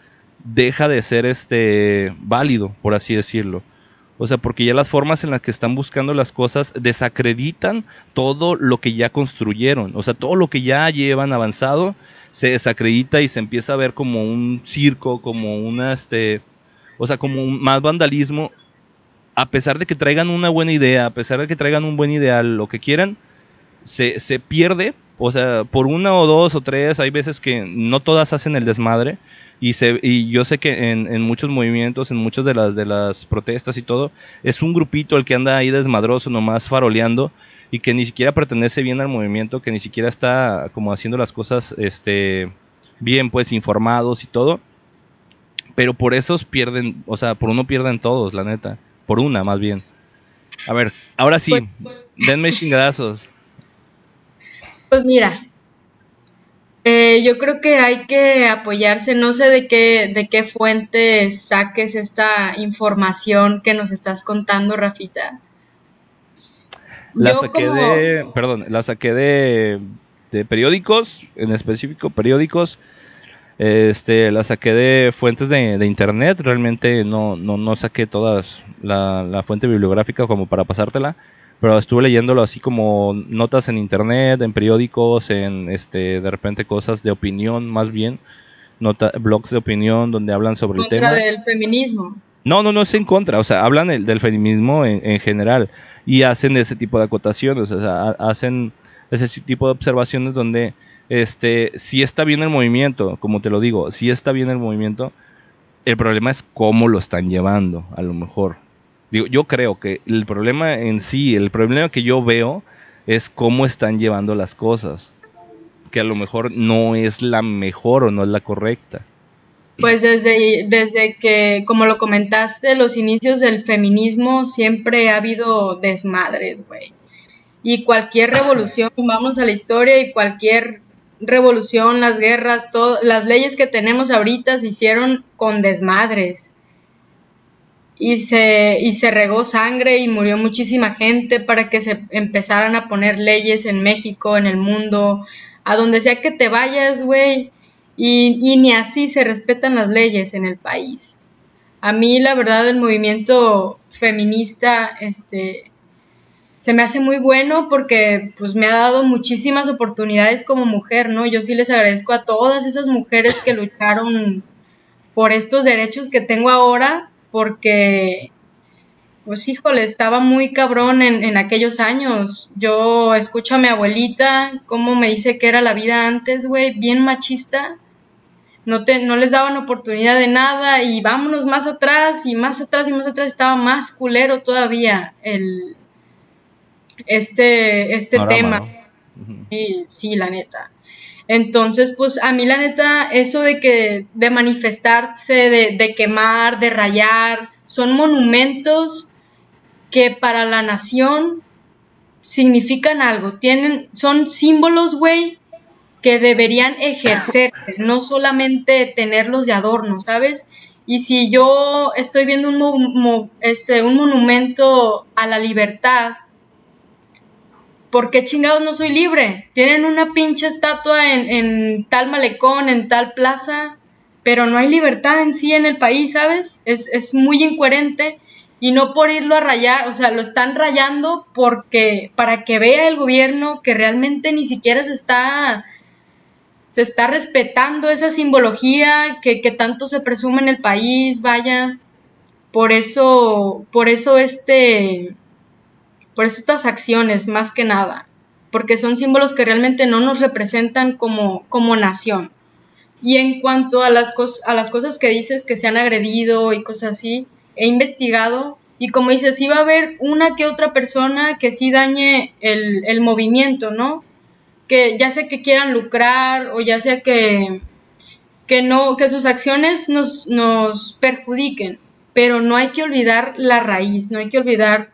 deja de ser este válido, por así decirlo. O sea, porque ya las formas en las que están buscando las cosas desacreditan todo lo que ya construyeron. O sea, todo lo que ya llevan avanzado se desacredita y se empieza a ver como un circo, como una, este, o sea, como más vandalismo, a pesar de que traigan una buena idea, a pesar de que traigan un buen ideal, lo que quieran, se, se pierde, o sea, por una o dos o tres, hay veces que no todas hacen el desmadre, y, se, y yo sé que en, en, muchos movimientos, en muchas de las, de las protestas y todo, es un grupito el que anda ahí desmadroso, nomás faroleando, y que ni siquiera pertenece bien al movimiento, que ni siquiera está como haciendo las cosas este, bien, pues informados y todo. Pero por esos pierden, o sea, por uno pierden todos, la neta. Por una, más bien. A ver, ahora sí, pues, denme <laughs> chingadazos. Pues mira, eh, yo creo que hay que apoyarse, no sé de qué, de qué fuente saques esta información que nos estás contando, Rafita. La saqué de, perdón, la saqué de, de, periódicos, en específico periódicos. Este, la saqué de fuentes de, de internet, realmente no, no, no saqué todas la, la fuente bibliográfica como para pasártela pero estuve leyéndolo así como notas en internet, en periódicos, en este de repente cosas de opinión más bien, nota, blogs de opinión donde hablan sobre el tema. del feminismo. No, no, no es en contra, o sea, hablan del feminismo en, general y hacen ese tipo de acotaciones, o sea, hacen ese tipo de observaciones donde este si está bien el movimiento, como te lo digo, si está bien el movimiento, el problema es cómo lo están llevando, a lo mejor yo creo que el problema en sí, el problema que yo veo es cómo están llevando las cosas, que a lo mejor no es la mejor o no es la correcta. Pues desde, desde que, como lo comentaste, los inicios del feminismo siempre ha habido desmadres, güey. Y cualquier revolución, vamos a la historia, y cualquier revolución, las guerras, todo, las leyes que tenemos ahorita se hicieron con desmadres y se, y se regó sangre y murió muchísima gente para que se empezaran a poner leyes en México, en el mundo, a donde sea que te vayas, güey, y, y, ni así se respetan las leyes en el país. A mí, la verdad, el movimiento feminista, este, se me hace muy bueno porque pues me ha dado muchísimas oportunidades como mujer, ¿no? Yo sí les agradezco a todas esas mujeres que lucharon por estos derechos que tengo ahora porque, pues híjole, estaba muy cabrón en, aquellos años. Yo escucho a mi abuelita cómo me dice que era la vida antes, güey, bien machista. No, te, no les daban oportunidad de nada y vámonos más atrás y más atrás y más atrás estaba más culero todavía el, este, este tema. Sí, sí, la neta. Entonces, pues a mí la neta, eso de que, de manifestarse, de, quemar, de rayar, son monumentos que para la nación significan algo, tienen, son símbolos, güey, que deberían ejercer, no solamente tenerlos de adorno, ¿sabes? Y si yo estoy viendo un, este, un monumento a la libertad, ¿por qué chingados no soy libre? Tienen una pinche estatua en, tal malecón, en tal plaza, pero no hay libertad en sí en el país, ¿sabes? Es, muy incoherente y no por irlo a rayar, o sea, lo están rayando porque para que vea el gobierno que realmente ni siquiera se está se está respetando esa simbología que, que tanto se presume en el país, vaya. Por eso, por eso este por estas acciones, más que nada, porque son símbolos que realmente no nos representan como, como nación. Y en cuanto a las, a las cosas que dices que se han agredido y cosas así, he investigado y como dices, sí va a haber una que otra persona que sí dañe el, el movimiento, ¿no? Que ya sea que quieran lucrar o ya sea que, que, no, que sus acciones nos, nos perjudiquen, pero no hay que olvidar la raíz, no hay que olvidar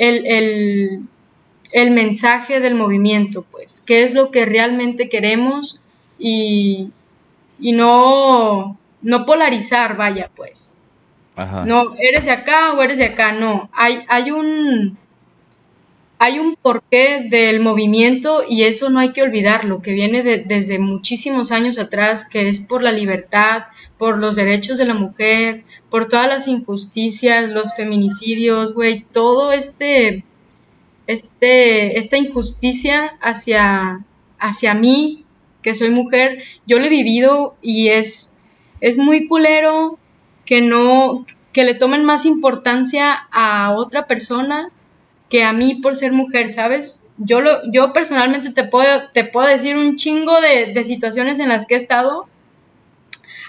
el, mensaje del movimiento, pues, qué es lo que realmente queremos y, no, no polarizar, vaya, pues. No, eres de acá o eres de acá, no. Hay, hay un hay un porqué del movimiento y eso no hay que olvidarlo, que viene desde muchísimos años atrás, que es por la libertad, por los derechos de la mujer, por todas las injusticias, los feminicidios, güey, todo este, este, esta injusticia hacia, hacia mí que soy mujer, yo lo he vivido y es, es muy culero que no, que le tomen más importancia a otra persona que a mí por ser mujer, ¿sabes? Yo, lo, yo personalmente te puedo, te puedo decir un chingo de, situaciones en las que he estado,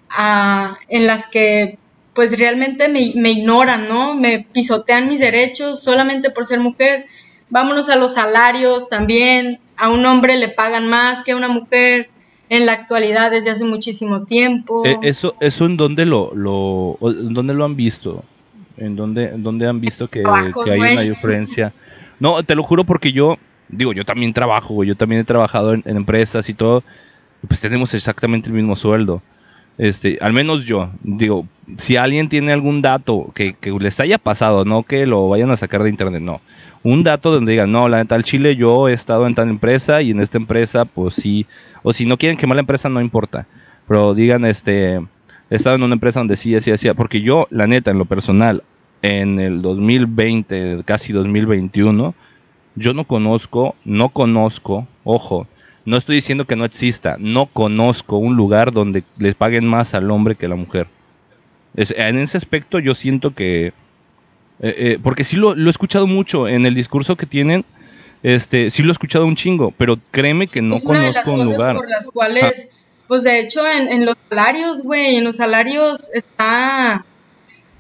ah, en las que pues realmente me, ignoran, ¿no? Me pisotean mis derechos solamente por ser mujer. Vámonos a los salarios también. A un hombre le pagan más que a una mujer en la actualidad desde hace muchísimo tiempo. Eh, eso, eso en dónde lo, lo, dónde lo han visto? ¿En dónde, dónde han visto que, hay una diferencia? No, te lo juro porque yo, digo, yo también trabajo, Yo también he trabajado en, empresas y todo. Pues tenemos exactamente el mismo sueldo. Este, al menos yo, digo, si alguien tiene algún dato que, que, les haya pasado, no que lo vayan a sacar de internet, no. Un dato donde digan, no, la de tal Chile yo he estado en tal empresa y en esta empresa, pues sí, o si no quieren quemar la empresa, no importa. Pero digan, este, he estado en una empresa donde sí, así, así, porque yo, la neta, en lo personal, en el 2020, casi 2021, yo no conozco, no conozco, ojo, no estoy diciendo que no exista, no conozco un lugar donde les paguen más al hombre que a la mujer. en ese aspecto yo siento que, eh, eh, porque sí lo, lo, he escuchado mucho en el discurso que tienen, este, sí lo he escuchado un chingo, pero créeme que no conozco de las un cosas lugar. por las cuales, pues de hecho en, los salarios, güey, en los salarios está,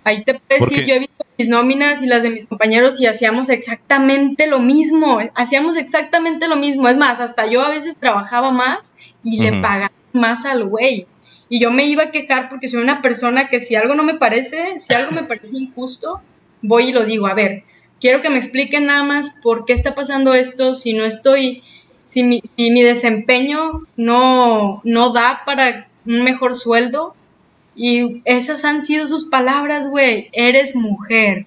ahí te puedo decir, yo he visto mis nóminas y las de mis compañeros y hacíamos exactamente lo mismo, hacíamos exactamente lo mismo, es más, hasta yo a veces trabajaba más y le pagaba más al güey. Y yo me iba a quejar porque soy una persona que si algo no me parece, si algo me parece injusto, voy y lo digo, a ver, quiero que me expliquen nada más por qué está pasando esto, si no estoy, si mi, mi desempeño no, no da para un mejor sueldo. Y esas han sido sus palabras, güey, eres mujer.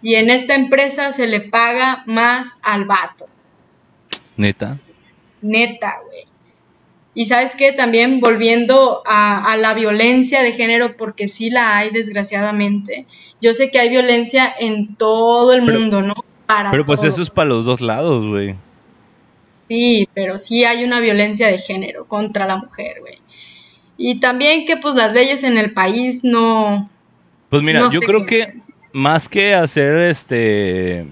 Y en esta empresa se le paga más al vato. Neta. Neta, güey. Y sabes qué, también volviendo a, la violencia de género, porque sí la hay, desgraciadamente. Yo sé que hay violencia en todo el mundo, ¿no? Para pero pues eso es para los dos lados, güey. Sí, pero sí hay una violencia de género contra la mujer, güey. Y también que pues las leyes en el país no... Pues mira, yo creo que más que hacer este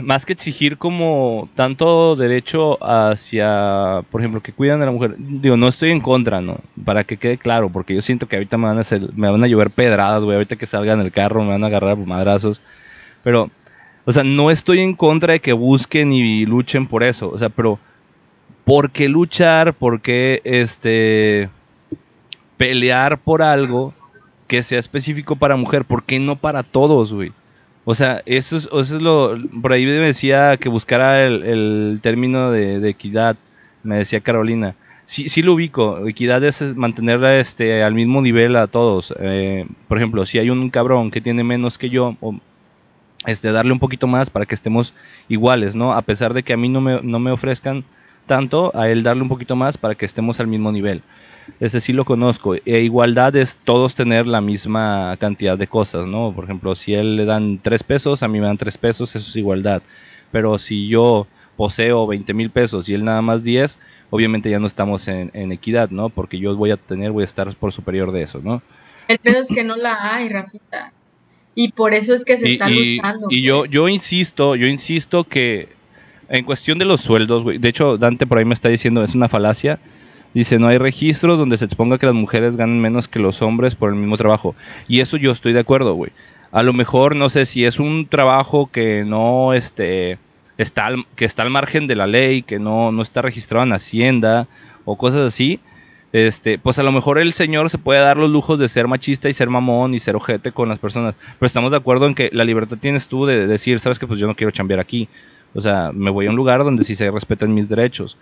más que exigir como tanto derecho hacia, por ejemplo, que cuidan a la mujer, digo, no estoy en contra, ¿no? Para que quede claro, porque yo siento que ahorita me van a hacer, me van a llover pedradas, güey, ahorita que salga en el carro me van a agarrar por madrazos, pero, o sea, no estoy en contra de que busquen y luchen por eso, o sea, pero, ¿por qué luchar? ¿Por qué, este, pelear por algo que sea específico para mujer? ¿Por qué no para todos, güey? O sea, eso es, eso es lo. Por ahí me decía que buscara el, término de, equidad, me decía Carolina. Sí, sí lo ubico. Equidad es mantener este, al mismo nivel a todos. Eh, por ejemplo, si hay un cabrón que tiene menos que yo, este, darle un poquito más para que estemos iguales, ¿no? A pesar de que a mí no me, no me ofrezcan tanto, a él darle un poquito más para que estemos al mismo nivel. Ese sí lo conozco. E igualdad es todos tener la misma cantidad de cosas, ¿no? Por ejemplo, si él le dan tres pesos, a mí me dan tres pesos, eso es igualdad. Pero si yo poseo 20 mil pesos y él nada más 10, obviamente ya no estamos en, equidad, ¿no? Porque yo voy a tener, voy a estar por superior de eso, ¿no? El pedo es que no la hay, Rafita. Y por eso es que se está luchando. Y yo, pues. yo insisto, yo insisto que en cuestión de los sueldos, güey, de hecho Dante por ahí me está diciendo, es una falacia, Dice, no hay registros donde se exponga que las mujeres ganen menos que los hombres por el mismo trabajo. Y eso yo estoy de acuerdo, güey. A lo mejor, no sé, si es un trabajo que no este, está, al, que está al margen de la ley, que no, no está registrado en Hacienda o cosas así, este, pues a lo mejor el señor se puede dar los lujos de ser machista y ser mamón y ser ojete con las personas. Pero estamos de acuerdo en que la libertad tienes tú de decir, sabes que pues yo no quiero chambear aquí. O sea, me voy a un lugar donde sí se respeten mis derechos.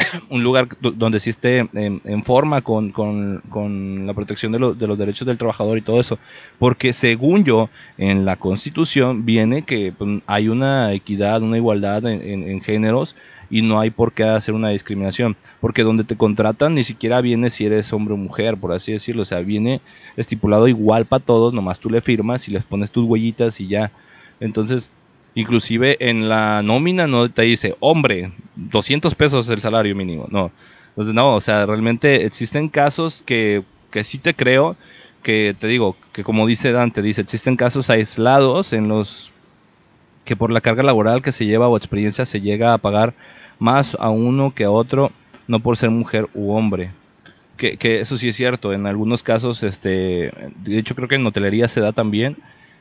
<coughs> un lugar donde sí esté en, forma con, la protección de, de, los derechos del trabajador y todo eso. Porque según yo, en la constitución viene que pues, hay una equidad, una igualdad en, géneros y no hay por qué hacer una discriminación. Porque donde te contratan ni siquiera viene si eres hombre o mujer, por así decirlo. O sea, viene estipulado igual para todos, nomás tú le firmas y les pones tus huellitas y ya. Entonces, Inclusive en la nómina no te dice, hombre, 200 pesos el salario mínimo. No, entonces, no, o sea, realmente existen casos que, que sí te creo, que te digo, que como dice Dante, dice, existen casos aislados en los que por la carga laboral que se lleva o experiencia se llega a pagar más a uno que a otro, no por ser mujer u hombre. Que, que eso sí es cierto, en algunos casos, este, de hecho creo que en hotelería se da también,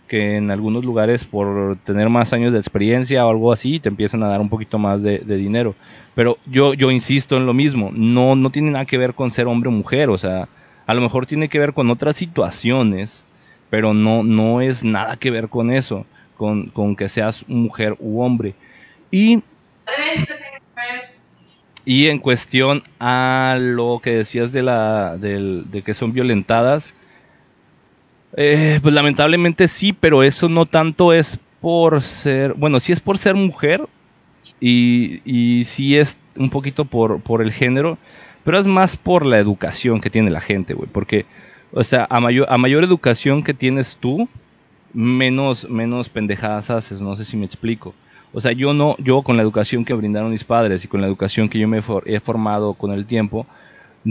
que en algunos lugares por tener más años de experiencia o algo así te empiezan a dar un poquito más de, dinero. Pero yo, yo insisto en lo mismo, no, no tiene nada que ver con ser hombre o mujer, o sea, a lo mejor tiene que ver con otras situaciones, pero no, no es nada que ver con eso, con, con que seas mujer u hombre. Y, y en cuestión a lo que decías de, la, de que son violentadas, eh, pues lamentablemente sí, pero eso no tanto es por ser, bueno, sí es por ser mujer y, y sí es un poquito por, por el género, pero es más por la educación que tiene la gente, güey, porque, o sea, a mayor, a mayor educación que tienes tú, menos, menos pendejadas haces, no sé si me explico. O sea, yo no, yo con la educación que brindaron mis padres y con la educación que yo me he formado con el tiempo,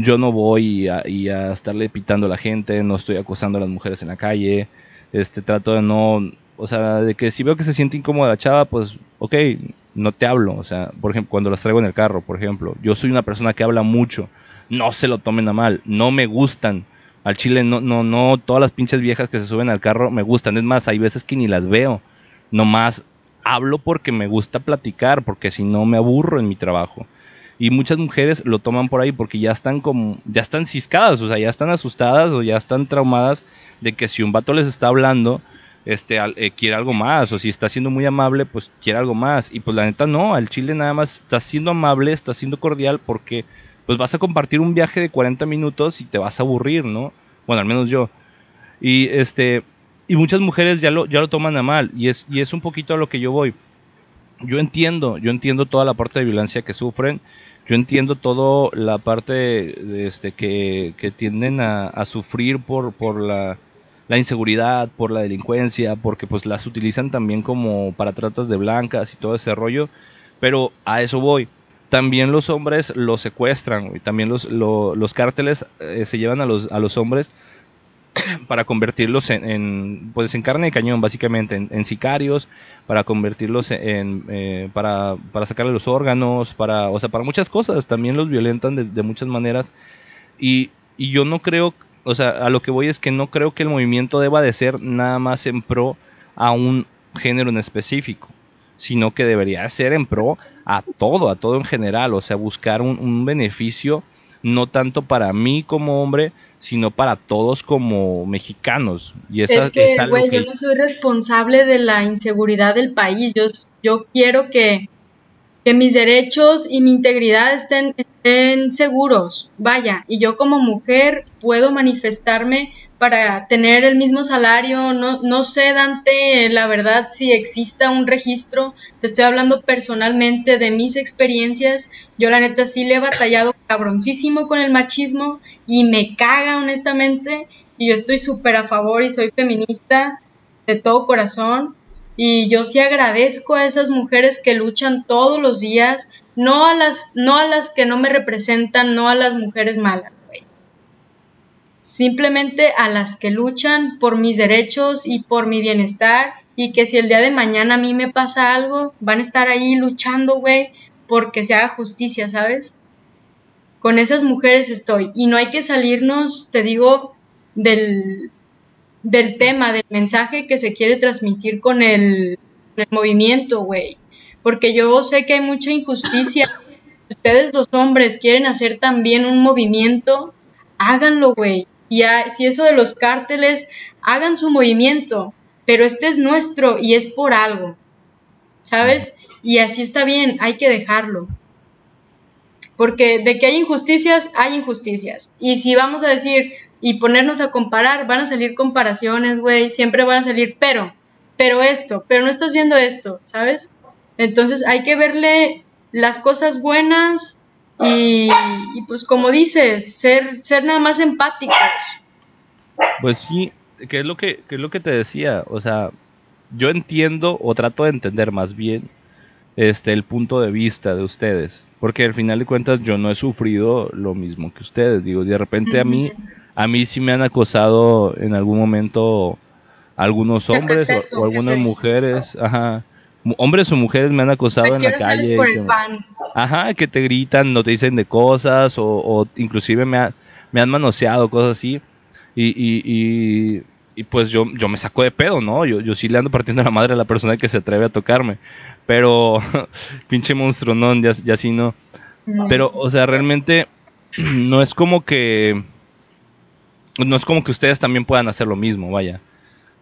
yo no voy a, a estarle pitando a la gente, no estoy acosando a las mujeres en la calle, este trato de no, o sea, de que si veo que se siente incómoda la chava, pues, ok, no te hablo, o sea, por ejemplo, cuando las traigo en el carro, por ejemplo, yo soy una persona que habla mucho, no se lo tomen a mal, no me gustan, al chile no, no, no, todas las pinches viejas que se suben al carro me gustan, es más, hay veces que ni las veo, nomás hablo porque me gusta platicar, porque si no me aburro en mi trabajo y muchas mujeres lo toman por ahí porque ya están como, ya están ciscadas, o sea, ya están asustadas o ya están traumadas de que si un vato les está hablando, este, eh, quiere algo más, o si está siendo muy amable, pues quiere algo más. Y pues la neta no, al chile nada más está siendo amable, está siendo cordial porque pues vas a compartir un viaje de 40 minutos y te vas a aburrir, ¿no? Bueno, al menos yo. Y este, y muchas mujeres ya lo, ya lo toman a mal, y es, y es un poquito a lo que yo voy. Yo entiendo, yo entiendo toda la parte de violencia que sufren, yo entiendo todo la parte este, que, tienden a, sufrir por, por la, inseguridad, por la delincuencia, porque pues las utilizan también como para tratas de blancas y todo ese rollo, pero a eso voy. También los hombres los secuestran y también los, los cárteles eh, se llevan a los, a los hombres para convertirlos en, pues en carne de cañón básicamente en, sicarios para convertirlos en eh, para, para sacarle los órganos para o sea para muchas cosas. También los violentan de, muchas maneras. Y, y, yo no creo o sea a lo que voy es que no creo que el movimiento deba de ser nada más en pro a un género en específico sino que debería ser en pro a todo a todo en general. O sea buscar un, un beneficio no tanto para mí como hombre sino para todos como mexicanos. Y esa, es que, güey, yo no soy responsable de la inseguridad del país. Yo, yo quiero que, que mis derechos y mi integridad estén, estén seguros. Vaya, y yo como mujer puedo manifestarme para tener el mismo salario. No, no sé, Dante, la verdad, si exista un registro. Te estoy hablando personalmente de mis experiencias. Yo la neta sí le he batallado cabroncísimo con el machismo y me caga honestamente. Y yo estoy súper a favor y soy feminista de todo corazón. Y yo sí agradezco a esas mujeres que luchan todos los días, no a las, no a las que no me representan, no a las mujeres malas simplemente a las que luchan por mis derechos y por mi bienestar y que si el día de mañana a mí me pasa algo, van a estar ahí luchando, güey, porque se haga justicia, ¿sabes? Con esas mujeres estoy y no hay que salirnos, te digo, del, del tema, del mensaje que se quiere transmitir con el, movimiento, güey, porque yo sé que hay mucha injusticia. Ustedes los hombres quieren hacer también un movimiento, háganlo, güey y si eso de los cárteles, hagan su movimiento, pero este es nuestro y es por algo, ¿sabes? Y así está bien, hay que dejarlo. Porque de que hay injusticias, hay injusticias. Y si vamos a decir y ponernos a comparar, van a salir comparaciones, güey, siempre van a salir, pero, pero esto, pero no estás viendo esto, ¿sabes? Entonces hay que verle las cosas buenas y, pues como dices, ser, ser nada más empáticos. Pues sí, que es lo que, es lo que te decía, o sea, yo entiendo o trato de entender más bien este el punto de vista de ustedes, porque al final de cuentas yo no he sufrido lo mismo que ustedes, digo, de repente a mí a mí sí me han acosado en algún momento algunos hombres o, algunas mujeres, ajá, hombres o mujeres me han acosado en la calle. Ajá, que te gritan, no te dicen de cosas o, inclusive me, me han manoseado, cosas así. Y, y, y, pues yo, yo me saco de pedo, ¿no? Yo, yo sí le ando partiendo la madre a la persona que se atreve a tocarme. Pero, <laughs> pinche monstruo, no, ya, ya sí no. Pero, o sea, realmente <clears throat> no es como que no es como que ustedes también puedan hacer lo mismo, vaya.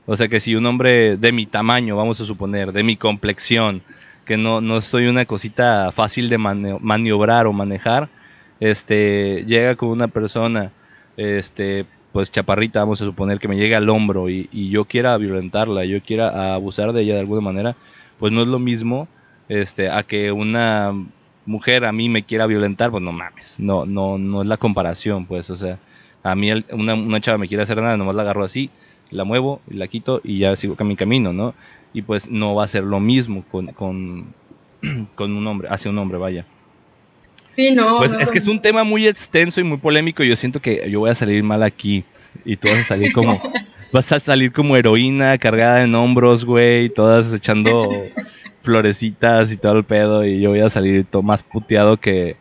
O sea que si un hombre de mi tamaño, vamos a suponer, de mi complexión, que no, no estoy una cosita fácil de maniobrar o manejar, este, llega con una persona, este, pues chaparrita, vamos a suponer que me llega al hombro y, y yo quiera violentarla, yo quiera abusar de ella de alguna manera, pues no es lo mismo, este, a que una mujer a mí me quiera violentar, pues no mames, no, no, no es la comparación, pues, o sea, a mí una, una, chava me quiere hacer nada, nomás la agarro así, la muevo la quito y ya sigo con mi camino, ¿no? Y pues no va a ser lo mismo con, con, <clears throat> un hombre, hacia un hombre, vaya. Sí, no. Pues es que es un tema muy extenso y muy polémico. Y yo siento que yo voy a salir mal aquí. Y tú vas a salir como. <laughs> vas a salir como heroína cargada en hombros, güey. Todas echando <laughs> florecitas y todo el pedo. Y yo voy a salir todo más puteado que.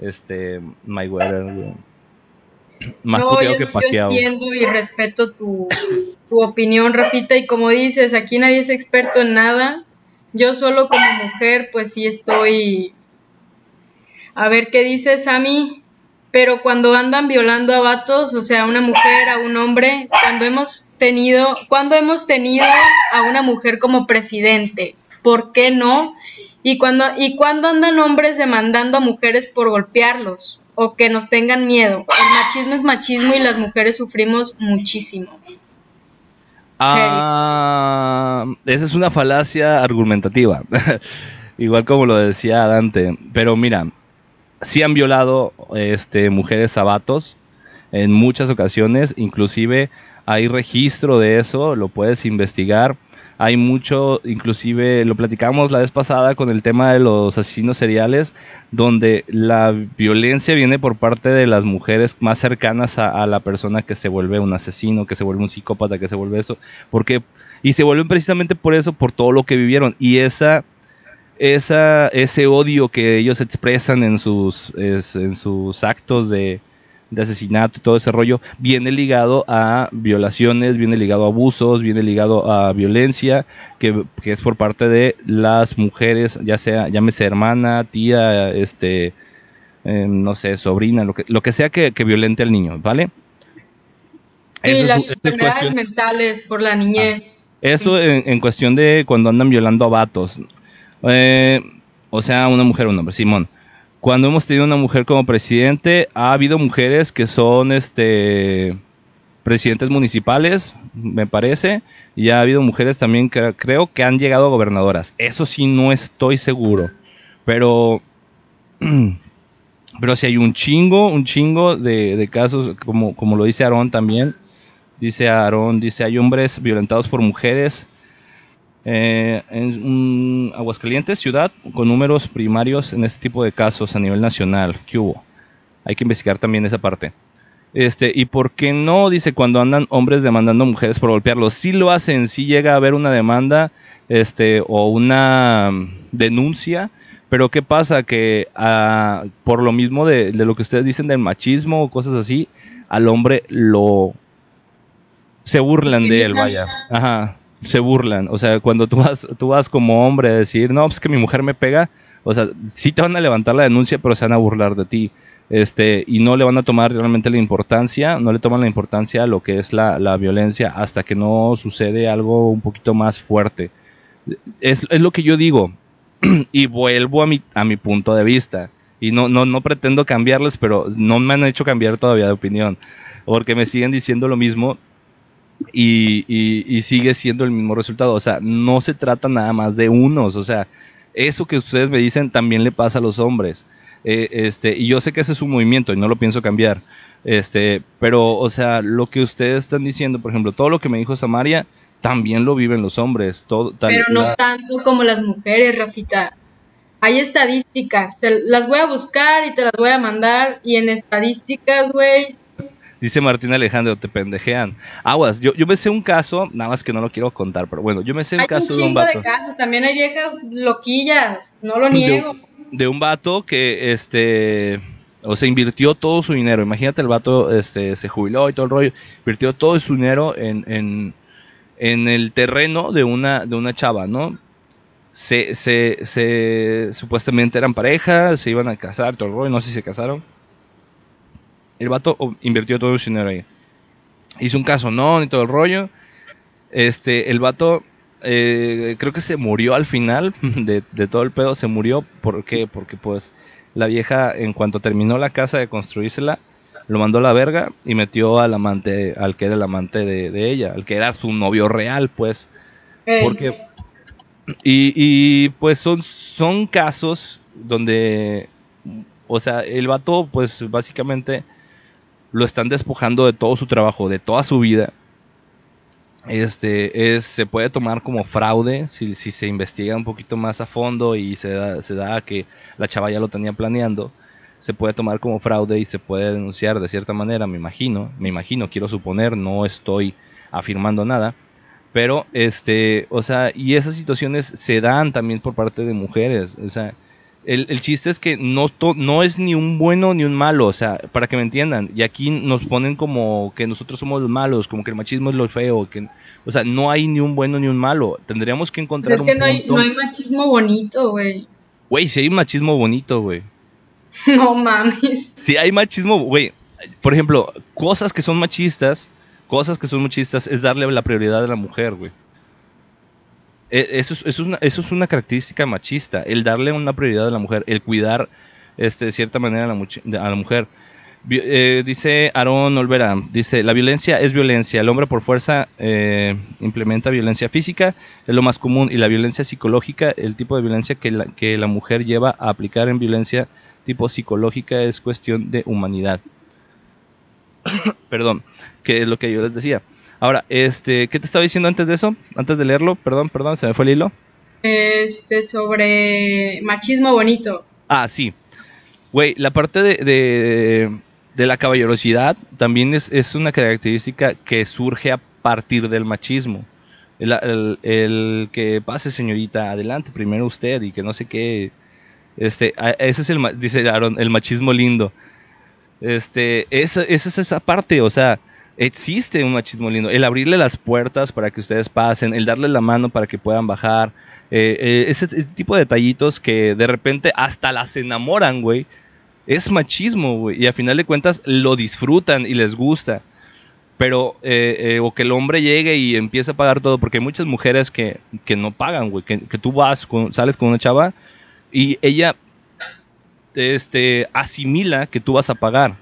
Este. My güey. Más no, yo, que Yo entiendo y respeto tu, opinión, Rafita, y como dices, aquí nadie es experto en nada. Yo solo como mujer, pues sí estoy... A ver qué dices, Sammy. Pero cuando andan violando a vatos, o sea, a una mujer, a un hombre, cuando hemos tenido, cuando hemos tenido a una mujer como presidente, ¿por qué no? Y cuando, y cuando andan hombres demandando a mujeres por golpearlos, o que nos tengan miedo. El machismo es machismo y las mujeres sufrimos muchísimo. Ah, esa es una falacia argumentativa, <laughs> igual como lo decía Dante. Pero mira, sí han violado este, mujeres sabatos en muchas ocasiones, inclusive hay registro de eso, lo puedes investigar hay mucho, inclusive lo platicamos la vez pasada con el tema de los asesinos seriales, donde la violencia viene por parte de las mujeres más cercanas a, la persona que se vuelve un asesino, que se vuelve un psicópata, que se vuelve eso, porque y se vuelven precisamente por eso, por todo lo que vivieron. Y esa esa ese odio que ellos expresan en sus en sus actos de de asesinato y todo ese rollo, viene ligado a violaciones, viene ligado a abusos, viene ligado a violencia, que, es por parte de las mujeres, ya sea, llámese hermana, tía, este, em, no sé, sobrina, lo que, lo que sea que, violente al niño, ¿vale? Y las enfermedades mentales por la niñez. Ah, eso en, cuestión de cuando andan violando a vatos. Eh, o sea, una mujer o un hombre, Simón cuando hemos tenido una mujer como presidente, ha habido mujeres que son este presidentes municipales, me parece, y ha habido mujeres también que creo que han llegado a gobernadoras. Eso sí no estoy seguro, pero <clears throat> pero si hay un chingo, un chingo de, casos, como, como lo dice Aarón también, dice Aarón, dice hay hombres violentados por mujeres eh, en Aguascalientes, ciudad con números primarios en este tipo de casos a nivel nacional. ¿Qué hubo? Hay que investigar también esa parte. Este, ¿Y por qué no? Dice, cuando andan hombres demandando mujeres por golpearlos. Si lo hacen, si llega a haber una demanda este, o una denuncia. Pero ¿qué pasa? Que ah, por lo mismo de, de, lo que ustedes dicen del machismo o cosas así, al hombre lo... Se burlan de él, vaya. Ajá se burlan. O sea, cuando tú vas, tú vas como hombre a decir, no, pues que mi mujer me pega, o sea, sí te van a levantar la denuncia, pero se van a burlar de ti. Este, y no le van a tomar realmente la importancia, no le toman la importancia a lo que es la, la violencia hasta que no sucede algo un poquito más fuerte. Es, es lo que yo digo, <clears throat> y vuelvo a mi, a mi punto de vista. Y no, no, no pretendo cambiarles, pero no me han hecho cambiar todavía de opinión, porque me siguen diciendo lo mismo y, sigue siendo el mismo resultado. O sea, no se trata nada más de unos. O sea, eso que ustedes me dicen también le pasa a los hombres. Eh, este, y yo sé que ese es un movimiento y no lo pienso cambiar. Este, pero, o sea, lo que ustedes están diciendo, por ejemplo, todo lo que me dijo Samaria, también lo viven los hombres. Todo, Pero no tanto como las mujeres, Rafita. Hay estadísticas, las voy a buscar y te las voy a mandar. Y en estadísticas, güey, Dice Martín Alejandro, te pendejean. Aguas, yo, yo me sé un caso, nada más que no lo quiero contar, pero bueno, yo me sé un caso de un vato. de casos, también hay viejas loquillas, no lo niego. De, un vato que, este, o sea, invirtió todo su dinero. Imagínate, el vato, este, se jubiló y todo el rollo, invirtió todo su dinero en, en, en el terreno de una, de una chava, ¿no? Se, se, se, supuestamente eran pareja, se iban a casar, todo el rollo, no sé si se casaron el vato invirtió todo su dinero ahí. Hizo un caso, no, ni todo el rollo. Este, el vato eh, creo que se murió al final <laughs> de, todo el pedo. Se murió, ¿por qué? Porque pues la vieja, en cuanto terminó la casa de construírsela, lo mandó a la verga y metió al amante, al que era el amante de, ella, al que era su novio real, pues. Porque. Y, y, pues son, son casos donde. O sea, el vato, pues básicamente lo están despojando de todo su trabajo, de toda su vida. Este es, se puede tomar como fraude si, se investiga un poquito más a fondo y se da, se da que la chava ya lo tenía planeando. Se puede tomar como fraude y se puede denunciar de cierta manera, me imagino, me imagino, quiero suponer, no estoy afirmando nada. Pero, este, o sea, y esas situaciones se dan también por parte de mujeres. O sea, el, chiste es que no, no es ni un bueno ni un malo, o sea, para que me entiendan. Y aquí nos ponen como que nosotros somos los malos, como que el machismo es lo feo. Que, o sea, no hay ni un bueno ni un malo. Tendríamos que encontrar es que no, hay, no hay machismo bonito, güey. Güey, si hay machismo bonito, güey. <laughs> No mames. Si hay machismo, güey. Por ejemplo, cosas que son machistas, cosas que son machistas es darle la prioridad a la mujer, güey. E, eso es, una, eso es una característica machista, el darle una prioridad a la mujer, el cuidar este, de cierta manera a la, a la mujer. Eh, dice Aaron Olvera, dice, la violencia es violencia, el hombre por fuerza eh, implementa violencia física, es lo más común, y la violencia psicológica, el tipo de violencia que la, que la mujer lleva a aplicar en violencia tipo psicológica es cuestión de humanidad. <coughs> Perdón, que es lo que yo les decía. Ahora, este, ¿qué te estaba diciendo antes de eso? Antes de leerlo, perdón, perdón, se me fue el hilo. Este, sobre machismo bonito. Ah, sí. Güey, la parte de, de, la caballerosidad también es, es, una característica que surge a partir del machismo. El, el, que pase, señorita, adelante, primero usted y que no sé qué. Este, ese es el, dice Aaron, el machismo lindo. Este, esa, esa es esa parte, o sea, existe un machismo lindo. El abrirle las puertas para que ustedes pasen, el darle la mano para que puedan bajar. Eh, eh, ese, tipo de detallitos que de repente hasta las enamoran, güey. Es machismo, güey. Y a final de cuentas lo disfrutan y les gusta. Pero, eh, o que el hombre llegue y empiece a pagar todo, porque hay muchas mujeres que, no pagan, güey. Que, tú vas, sales con una chava y ella este, asimila que tú vas a pagar.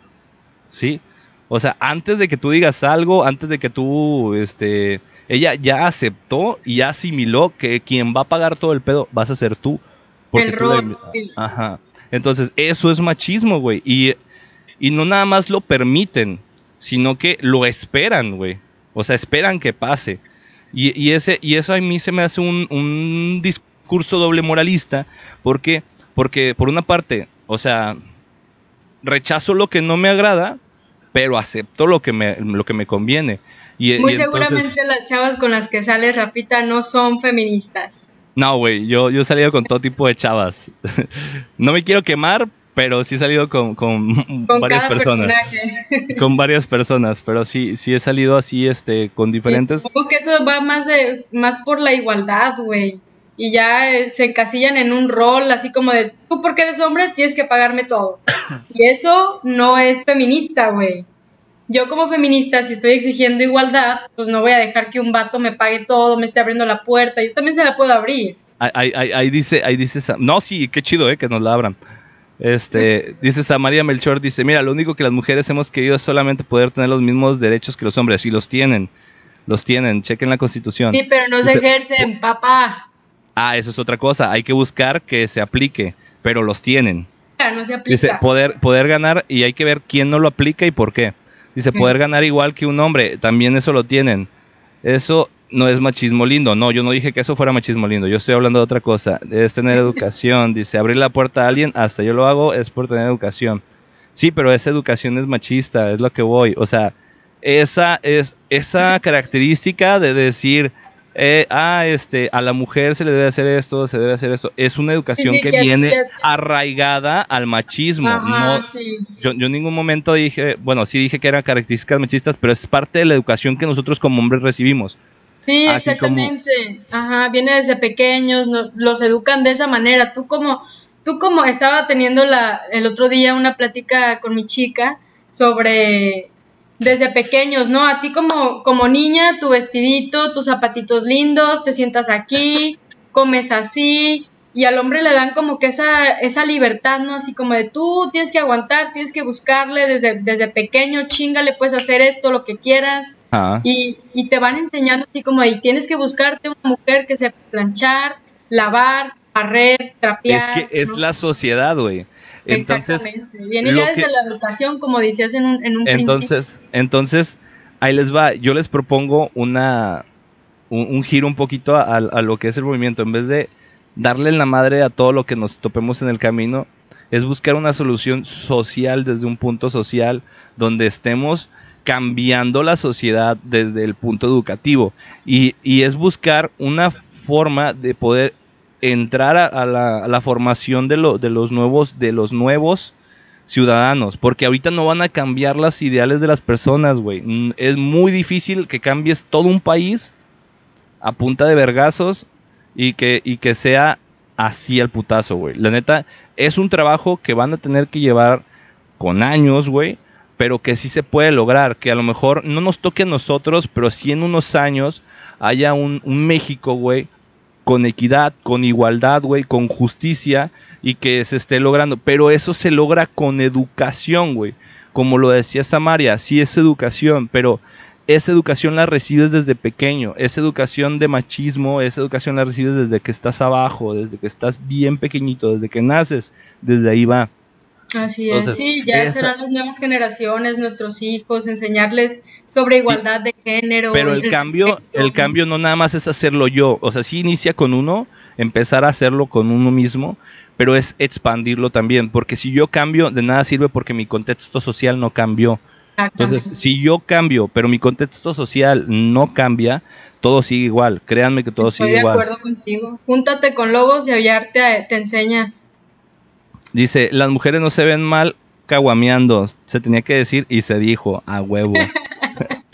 ¿Sí? O sea, antes de que tú digas algo, antes de que tú, este, ella ya aceptó y ya asimiló que quien va a pagar todo el pedo vas a ser tú. el rol. Ajá. Entonces, eso es machismo, güey. Y, y no nada más lo permiten, sino que lo esperan, güey. O sea, esperan que pase. Y, y, ese, y eso a mí se me hace un, un discurso doble moralista. ¿Por qué? Porque, por una parte, o sea, rechazo lo que no me agrada, pero acepto lo que me, lo que me conviene. Y, Muy seguramente las chavas con las que sale Rafita no son feministas. No, güey, yo, yo he salido con todo tipo de chavas. <laughs> no me quiero quemar, pero sí he salido con, con, varias personas. Con varias personas, pero sí, sí he salido así, este, con diferentes. Supongo que eso va más de, más por la igualdad, güey. Y ya eh, se encasillan en un rol así como de, tú porque eres hombre tienes que pagarme todo. <coughs> Y eso no es feminista, güey. Yo como feminista, si estoy exigiendo igualdad, pues no voy a dejar que un vato me pague todo, me esté abriendo la puerta. Yo también se la puedo abrir. Ahí, dice, ahí dice, no, sí, qué chido, eh, que nos la abran. Este, <laughs> dice esta María Melchor, dice, mira, lo único que las mujeres hemos querido es solamente poder tener los mismos derechos que los hombres, y los tienen, los tienen, chequen la constitución. Sí, pero no se ejercen, papá. Ah, eso es otra cosa, hay que buscar que se aplique, pero los tienen. No se aplica. Dice, poder, poder ganar y hay que ver quién no lo aplica y por qué. Dice, poder ganar igual que un hombre, también eso lo tienen. Eso no es machismo lindo. No, yo no dije que eso fuera machismo lindo. Yo estoy hablando de otra cosa. Es tener <laughs> educación. Dice, abrir la puerta a alguien, hasta yo lo hago, es por tener educación. Sí, pero esa educación es machista, es lo que voy. O sea, esa es esa característica de decir, eh, ah, este, a la mujer se le debe hacer esto, se debe hacer esto. Es una educación que, viene arraigada al machismo. no, yo, yo, en ningún momento dije, bueno, sí dije que eran características machistas, pero es parte de la educación que nosotros como hombres recibimos. Sí, exactamente. Ajá, viene desde pequeños, los educan de esa manera. Tú como, tú como estaba teniendo la, el otro día una plática con mi chica sobre desde pequeños, ¿no? A ti como, como niña, tu vestidito, tus zapatitos lindos, te sientas aquí, comes así, y al hombre le dan como que esa, esa libertad, ¿no? Así como de tú tienes que aguantar, tienes que buscarle desde, desde pequeño, chingale, puedes hacer esto, lo que quieras. Y, y, te van enseñando así como ahí, tienes que buscarte una mujer que sepa planchar, lavar, barrer, trapear. Es que es la sociedad, güey. Entonces, Exactamente. Viene ya desde la educación, como decías en un, en un entonces, principio. Entonces, ahí les va. Yo les propongo una un, giro un poquito a, a, lo que es el movimiento. En vez de darle la madre a todo lo que nos topemos en el camino, es buscar una solución social desde un punto social donde estemos cambiando la sociedad desde el punto educativo y, y es buscar una forma de poder entrar a, la, formación de, de, los nuevos de los nuevos ciudadanos porque ahorita no van a cambiar las ideales de las personas güey mm, es muy difícil que cambies todo un país a punta de vergazos y que, y que sea así el putazo, güey. La neta, es un trabajo que van a tener que llevar con años, güey, pero que sí se puede lograr, que a lo mejor no nos toque a nosotros, pero sí en unos años haya un, un México, güey, con equidad, con igualdad, güey, con justicia y que se esté logrando. Pero eso se logra con educación, güey. Como lo decía Samaria, sí es educación, pero esa educación la recibes desde pequeño, esa educación de machismo, esa educación la recibes desde que estás abajo, desde que estás bien pequeñito, desde que naces, desde ahí va. Así es, sí, ya serán las nuevas generaciones, nuestros hijos, enseñarles sobre igualdad de género. Pero el, cambio, el cambio no nada más es hacerlo yo, o sea, sí inicia con uno, empezar a hacerlo con uno mismo, pero es expandirlo también, porque si yo cambio, de nada sirve porque mi contexto social no cambió. Entonces, si yo cambio, pero mi contexto social no cambia, todo sigue igual. Créanme que todo sigue igual. Estoy de acuerdo contigo. Júntate con lobos y aviarte te enseñas. Dice, las mujeres no se ven mal caguameando. Se tenía que decir y se dijo, a huevo. <laughs>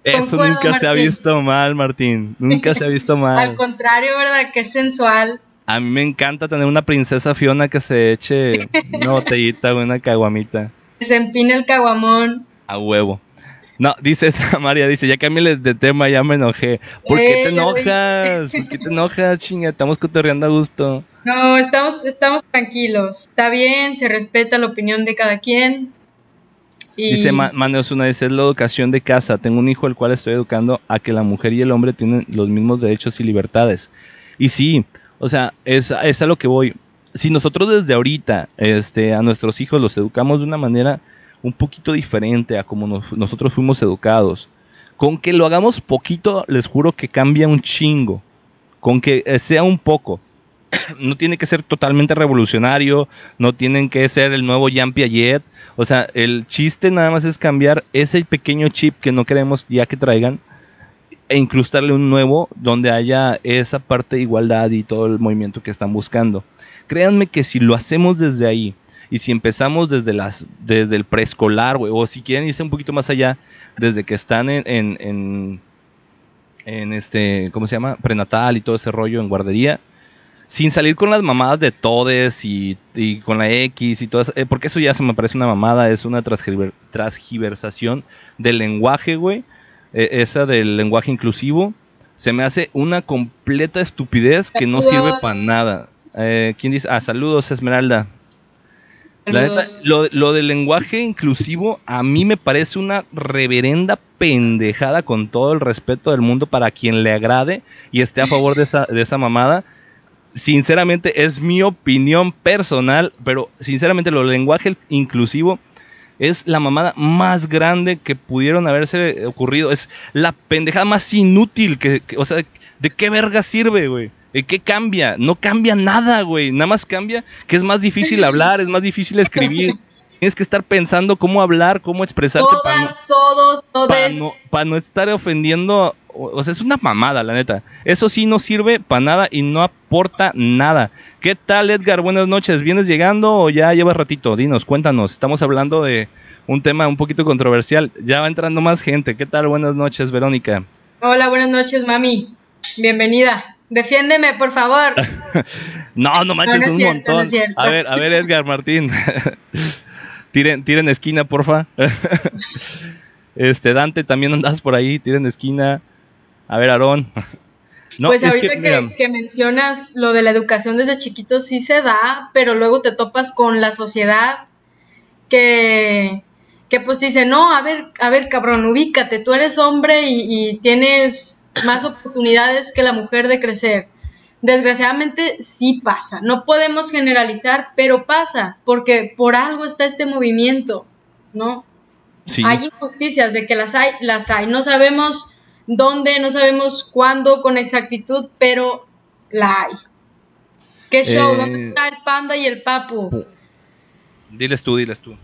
<laughs> Eso nunca se ha visto mal, Martín. Nunca se ha visto <laughs> mal. Al contrario, ¿verdad? Que sensual. A mí me encanta tener una princesa Fiona que se eche una botellita o una caguamita. Se empine el caguamón. A huevo. No, dice esa María, dice, ya cámbiales de tema, ya me enojé. ¿Por qué te enojas? ¿Por qué te enojas, chinga? Estamos cotorreando a gusto. No, estamos, estamos tranquilos. Está bien, se respeta la opinión de cada quien. Dice Manuel una dice, es la educación de casa. Tengo un hijo al cual estoy educando a que la mujer y el hombre tienen los mismos derechos y libertades. Y sí, o sea, es, es a lo que voy. Si nosotros desde ahorita este, a nuestros hijos los educamos de una manera un poquito diferente a como nosotros fuimos educados. Con que lo hagamos poquito, les juro que cambia un chingo. Con que eh, sea un poco. <coughs> no tiene que ser totalmente revolucionario, no tienen que ser el nuevo Jean Piaget. O sea, el chiste nada más es cambiar ese pequeño chip que no queremos ya que traigan e incrustarle un nuevo donde haya esa parte de igualdad y todo el movimiento que están buscando. Créanme que si lo hacemos desde ahí, y si empezamos desde, las, desde el preescolar, o si quieren irse un poquito más allá, desde que están en, en, en, este, ¿cómo se llama? Prenatal y todo ese rollo en guardería, sin salir con las mamadas de todes y, y con la X y todo eso, eh, porque eso ya se me parece una mamada, es una transgiversación del lenguaje, güey, eh, esa del lenguaje inclusivo, se me hace una completa estupidez que no sirve para nada. Eh, ¿Quién dice? Ah, saludos, Esmeralda. La neta, lo, del lenguaje inclusivo a mí me parece una reverenda pendejada con todo el respeto del mundo para quien le agrade y esté a favor de esa, de esa mamada. Sinceramente es mi opinión personal, pero sinceramente lo lenguaje inclusivo es la mamada más grande que pudieron haberse ocurrido. Es la pendejada más inútil que, o sea, ¿de qué verga sirve, güey? ¿Qué cambia? No cambia nada, güey. Nada más cambia que es más difícil hablar, es más difícil escribir. <laughs> Tienes que estar pensando cómo hablar, cómo expresarte. Todas, todos, todos. Para no, estar ofendiendo. O, sea, es una mamada, la neta. Eso sí no sirve para nada y no aporta nada. ¿Qué tal, Edgar? Buenas noches. ¿Vienes llegando o ya llevas ratito? Dinos, cuéntanos. Estamos hablando de un tema un poquito controversial. Ya va entrando más gente. ¿Qué tal? Buenas noches, Verónica. Hola, buenas noches, mami. Bienvenida. Defiéndeme, por favor. <laughs> no, no manches, un montón. a ver, a ver, Edgar Martín. <laughs> tiren, tiren esquina, porfa. <laughs> este, Dante, también andas por ahí, tiren esquina. A ver, Aarón. pues ahorita que, mencionas lo de la educación desde chiquitos sí se da, pero luego te topas con la sociedad que, que pues dice, no, a ver, a ver, cabrón, ubícate, tú eres hombre y, y tienes más oportunidades que la mujer de crecer. Desgraciadamente sí pasa, no podemos generalizar, pero pasa, porque por algo está este movimiento, ¿no? Hay injusticias de que las hay, las hay. No sabemos dónde, no sabemos cuándo con exactitud, pero la hay. ¿Qué show? ¿Dónde eh, está el panda y el papu? Diles tú, diles tú.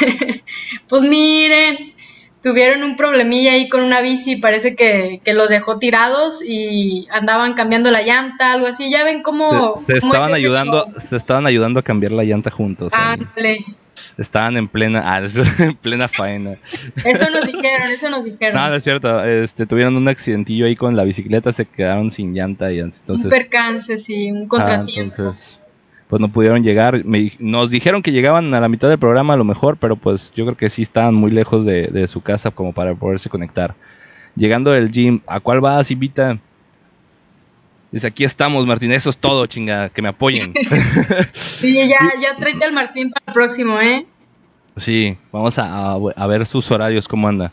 <laughs> pues miren, tuvieron un problemilla ahí con una bici, parece que, los dejó tirados y andaban cambiando la llanta, algo así. Ya ven cómo. Se, estaban ayudando, se estaban ayudando a cambiar la llanta juntos. Estaban en plena, <laughs> ah, en plena faena. Eso nos dijeron, eso nos dijeron. No, no es cierto. Este, tuvieron un accidentillo ahí con la bicicleta, se quedaron sin llanta y entonces. Un percance, sí, un contratiempo. entonces, pues no pudieron llegar. nos dijeron que llegaban a la mitad del programa a lo mejor, pero pues yo creo que sí estaban muy lejos de, su casa como para poderse conectar. Llegando del gym, ¿a cuál vas, Invita? Dice, aquí estamos, Martín, eso es todo, chinga, que me apoyen. <laughs> sí, ya, ya tráete al Martín para el próximo, ¿eh? Sí, vamos a, ver sus horarios, cómo anda.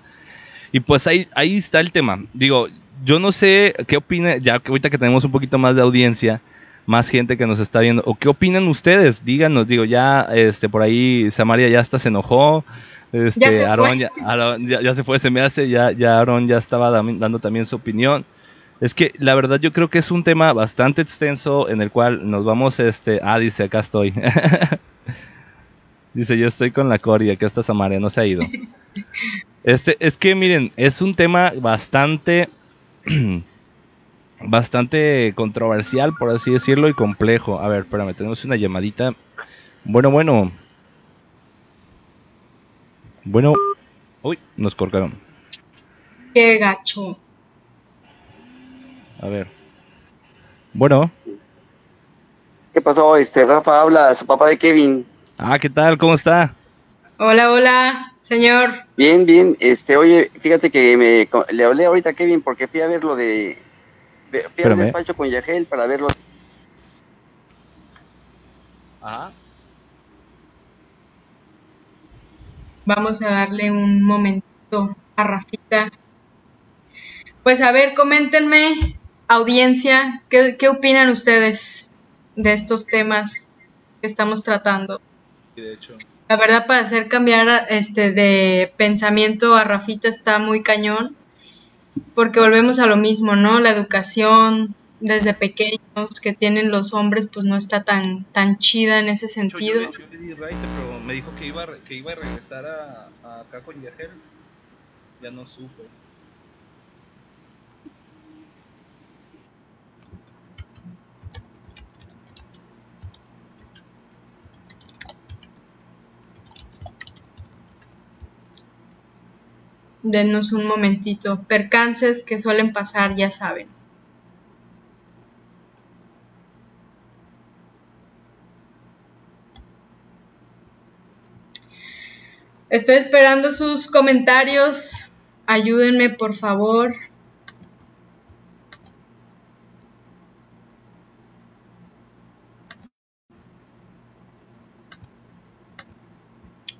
Y pues ahí, ahí está el tema. Digo, yo no sé qué opina, ya que ahorita que tenemos un poquito más de audiencia, más gente que nos está viendo. ¿O qué opinan ustedes? Díganos, digo, ya este por ahí Samaria ya hasta se enojó. Este, ya se Aaron, Ya, ya, se fue, se me hace, ya, ya Aaron ya estaba dando también su opinión. Es que la verdad yo creo que es un tema bastante extenso en el cual nos vamos, este, ah, dice, acá estoy. <laughs> dice, yo estoy con la Coria, que esta Samaria no se ha ido. <laughs> Este, es que miren, es un tema bastante <clears throat> bastante controversial, por así decirlo, y complejo. A ver, espérame, tenemos una llamadita. Bueno, bueno. Bueno. Uy, nos cortaron. Qué gacho. A ver. Bueno. ¿Qué pasó? Este, Rafa habla, su papá de Kevin. Ah, ¿qué tal? ¿Cómo está? Hola, hola, señor. Bien, bien. Este, oye, fíjate que me, le hablé ahorita a Kevin porque fui a ver lo de Fui al despacho con Yagel para verlo. Ajá. Vamos a darle un momento a Rafita. Pues a ver, coméntenme, audiencia, ¿qué, qué opinan ustedes de estos temas que estamos tratando? de hecho. La verdad, para hacer cambiar este de pensamiento a Rafita está muy cañón porque volvemos a lo mismo, ¿no? La educación desde pequeños que tienen los hombres pues no está tan tan chida en ese sentido. Yo, yo, yo pero me dijo que iba, que iba a regresar a, a acá con Yagel. Ya no supe. Denos un momentito. Percances que suelen pasar, ya saben. Estoy esperando sus comentarios. Ayúdenme, por favor.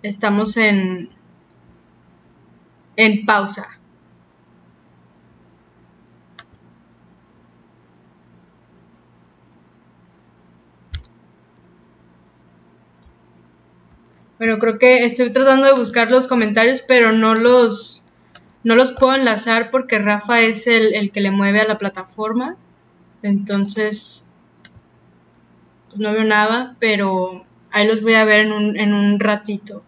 Estamos en en pausa. Bueno, creo que estoy tratando de buscar los comentarios, pero no los, no los puedo enlazar porque Rafa es el, el que le mueve a la plataforma. Entonces, pues no veo nada, pero ahí los voy a ver en un, en un ratito.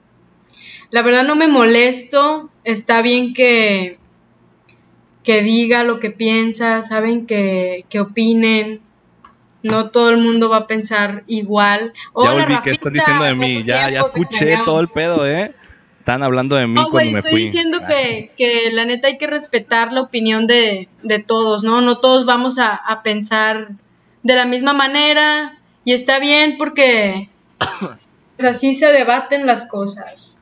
La verdad no me molesto, está bien que, que diga lo que piensa, saben que, que opinen, no todo el mundo va a pensar igual. ya volví, ¿qué están diciendo de mí? Ya, ya escuché todo el pedo, ¿eh? Están hablando de mí no, cuando me estoy diciendo que, que, la neta hay que respetar la opinión de, de todos, ¿no? No todos vamos a, a, pensar de la misma manera y está bien porque <coughs> pues, así se debaten las cosas.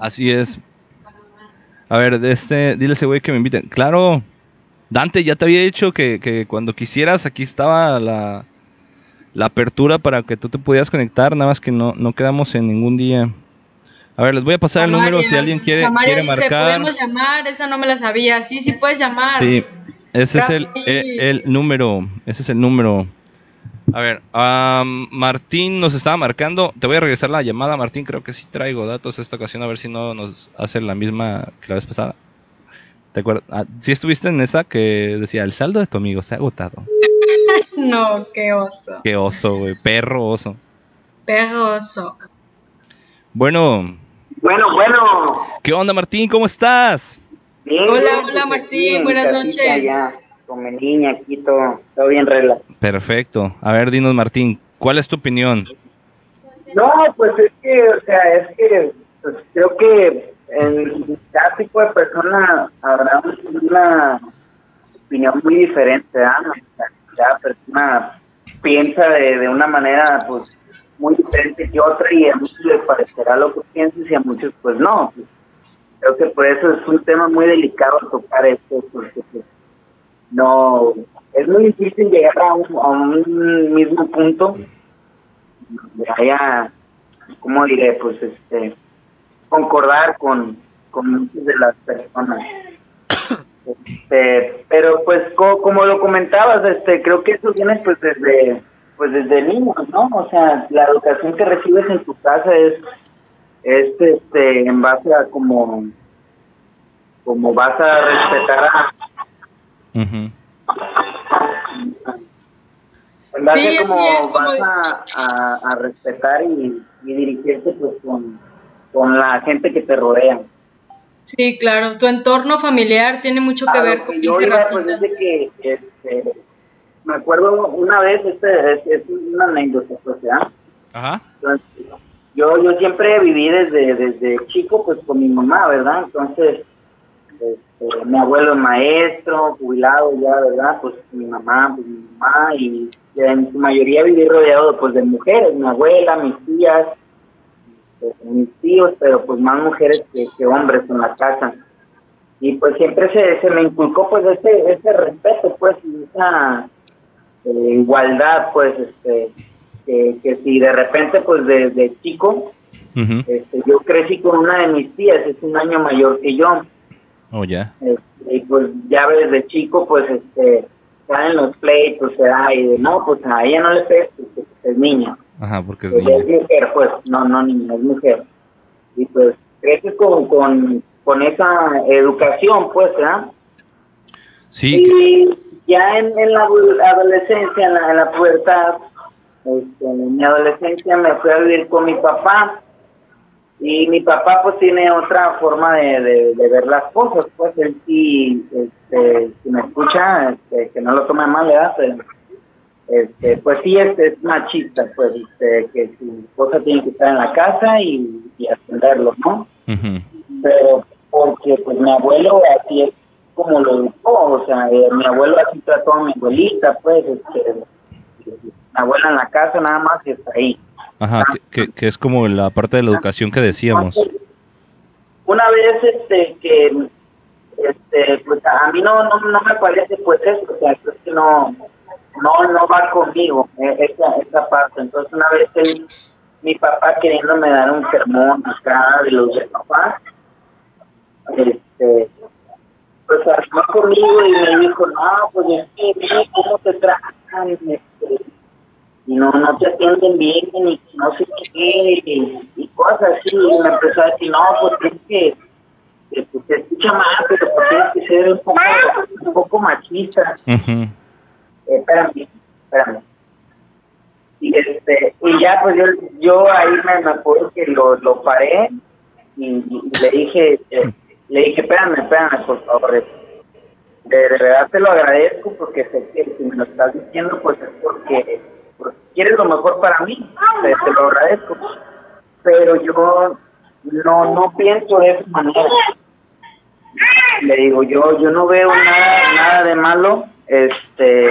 Así es. A ver, de este, dile a ese güey que me inviten. Claro, Dante, ya te había dicho que, cuando quisieras, aquí estaba la, apertura para que tú te pudieras conectar, nada más que no, no quedamos en ningún día. A ver, les voy a pasar el número si alguien quiere, quiere dice, marcar. Podemos llamar, esa no me la sabía. Sí, sí puedes llamar. Sí, ese es el, el, número, ese es el número. A ver, Martín nos estaba marcando. Te voy a regresar la llamada, Martín. Creo que sí traigo datos esta ocasión, a ver si no nos hace la misma que la vez pasada. ¿Te acuerdas? Ah, ¿Sí estuviste en esa que decía, el saldo de tu amigo se ha agotado? <laughs> no, qué oso. Qué oso, güey. Perro oso. Perro oso. Bueno. Bueno, bueno. ¿Qué onda, Martín? ¿Cómo estás? Bien, hola, hola, Martín. Buenas noches. Ya, con mi niña aquí, todo, todo bien regla. Perfecto. A ver, dinos, Martín, ¿cuál es tu opinión? No, pues es que, o sea, es que pues, creo que en cada tipo de persona habrá una opinión muy diferente, Cada persona piensa de, una manera pues muy diferente que otra y a muchos les parecerá lo que piensas y a muchos pues no. creo que por eso es un tema muy delicado tocar esto, porque pues, no, es muy difícil llegar a un, a un mismo punto haya, ¿cómo diré? Pues este concordar con, muchas de las personas. Este, pero pues como lo comentabas, este creo que eso viene pues desde pues desde niños, ¿no? O sea, la educación que recibes en tu casa es es este en base a como como vas a respetar a en base a como vas a, a, respetar y, y dirigirte pues con con la gente que te rodea. Sí, claro, tu entorno familiar tiene mucho que ver con yo iba, pues desde que este, me acuerdo una vez, este, es, una anécdota, pues, ¿ya? Ajá. Entonces, yo, yo siempre viví desde, desde chico, pues, con mi mamá, ¿verdad? Entonces, este, mi abuelo es maestro, jubilado ya, ¿verdad? Pues mi mamá, pues mi mamá, y en su mayoría viví rodeado, pues, de mujeres, mi abuela, mis tías, mis tíos, pero pues más mujeres que, hombres en la casa. Y pues siempre se, se me inculcó pues ese, ese respeto, pues, esa eh, igualdad, pues, este, que, si de repente pues desde chico, este, yo crecí con una de mis tías, es un año mayor que yo. Oh, ya. Este, y pues ya desde chico, pues, este, en los pleitos, se da, y de, no, pues a ella no le pegues, porque es niña. Ajá, porque es niña. Es mujer, pues, no, no niña, es mujer. Y pues creces con, con, con esa educación, pues, ¿verdad? Sí. Y ya en, en la adolescencia, en la, en la pubertad, este, en mi adolescencia me fui a vivir con mi papá y mi papá pues tiene otra forma de, de, ver las cosas, pues él sí, este, si me escucha, este, que no lo tome mal, ¿verdad? este, pues sí es, es machista, pues, este, que su esposa tiene que estar en la casa y, y atenderlo, ¿no? Pero porque pues mi abuelo así es como lo educó, o sea, eh, mi abuelo así trató a mi abuelita, pues, este, mi abuela en la casa nada más y está ahí. Ajá, que, que, es como la parte de la educación que decíamos. Una vez, este, que, este, pues a mí no, no, no me parece, pues eso, o sea, es que no, no, no va conmigo eh, esa, esa parte. Entonces una vez él, mi papá queriéndome dar un sermón acá de los de papá, este, pues armó conmigo y me dijo, no, pues es que, ¿cómo te tratan? Este, y no, no te atienden bien, y no sé qué, y, cosas así, y me empezó a decir, no, pues tienes que, pues, te escucha mal, pero pues tienes que ser un poco, un poco machista. eh, espérame, espérame. Y, este, y ya, pues yo, yo ahí me, me acuerdo que lo, lo paré y, le dije, eh, le dije, espérame, espérame, por favor. De, verdad te lo agradezco porque sé que si me lo estás diciendo, pues es porque, quieres lo mejor para mí. Te, lo agradezco. Pero yo no, no pienso de esa manera. Le digo, yo, yo no veo nada, nada de malo, este,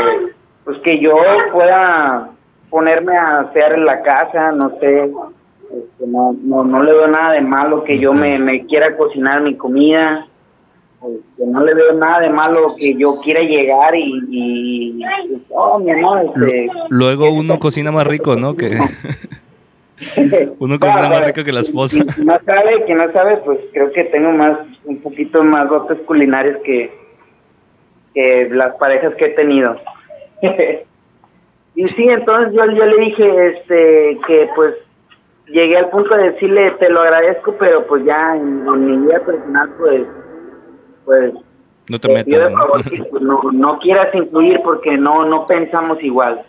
pues que yo pueda ponerme a hacer la casa, no sé, este, no, no, no le veo nada de malo que yo me, me quiera cocinar mi comida, este, no le veo nada de malo que yo quiera llegar y, y oh, mi amor, este, luego uno cocina más rico, ¿no? Que <laughs> uno cocina más rico que la esposa. No sabe, que no sabe, pues creo que tengo más, un poquito más dotes culinarios que, que las parejas que he tenido. <laughs> y sí, entonces yo, yo le dije, este, que pues llegué al punto de decirle, te lo agradezco, pero pues ya en, mi vida personal, pues, pues, no te metas, <laughs> pues, ¿no? no, quieras incluir porque no, no pensamos igual.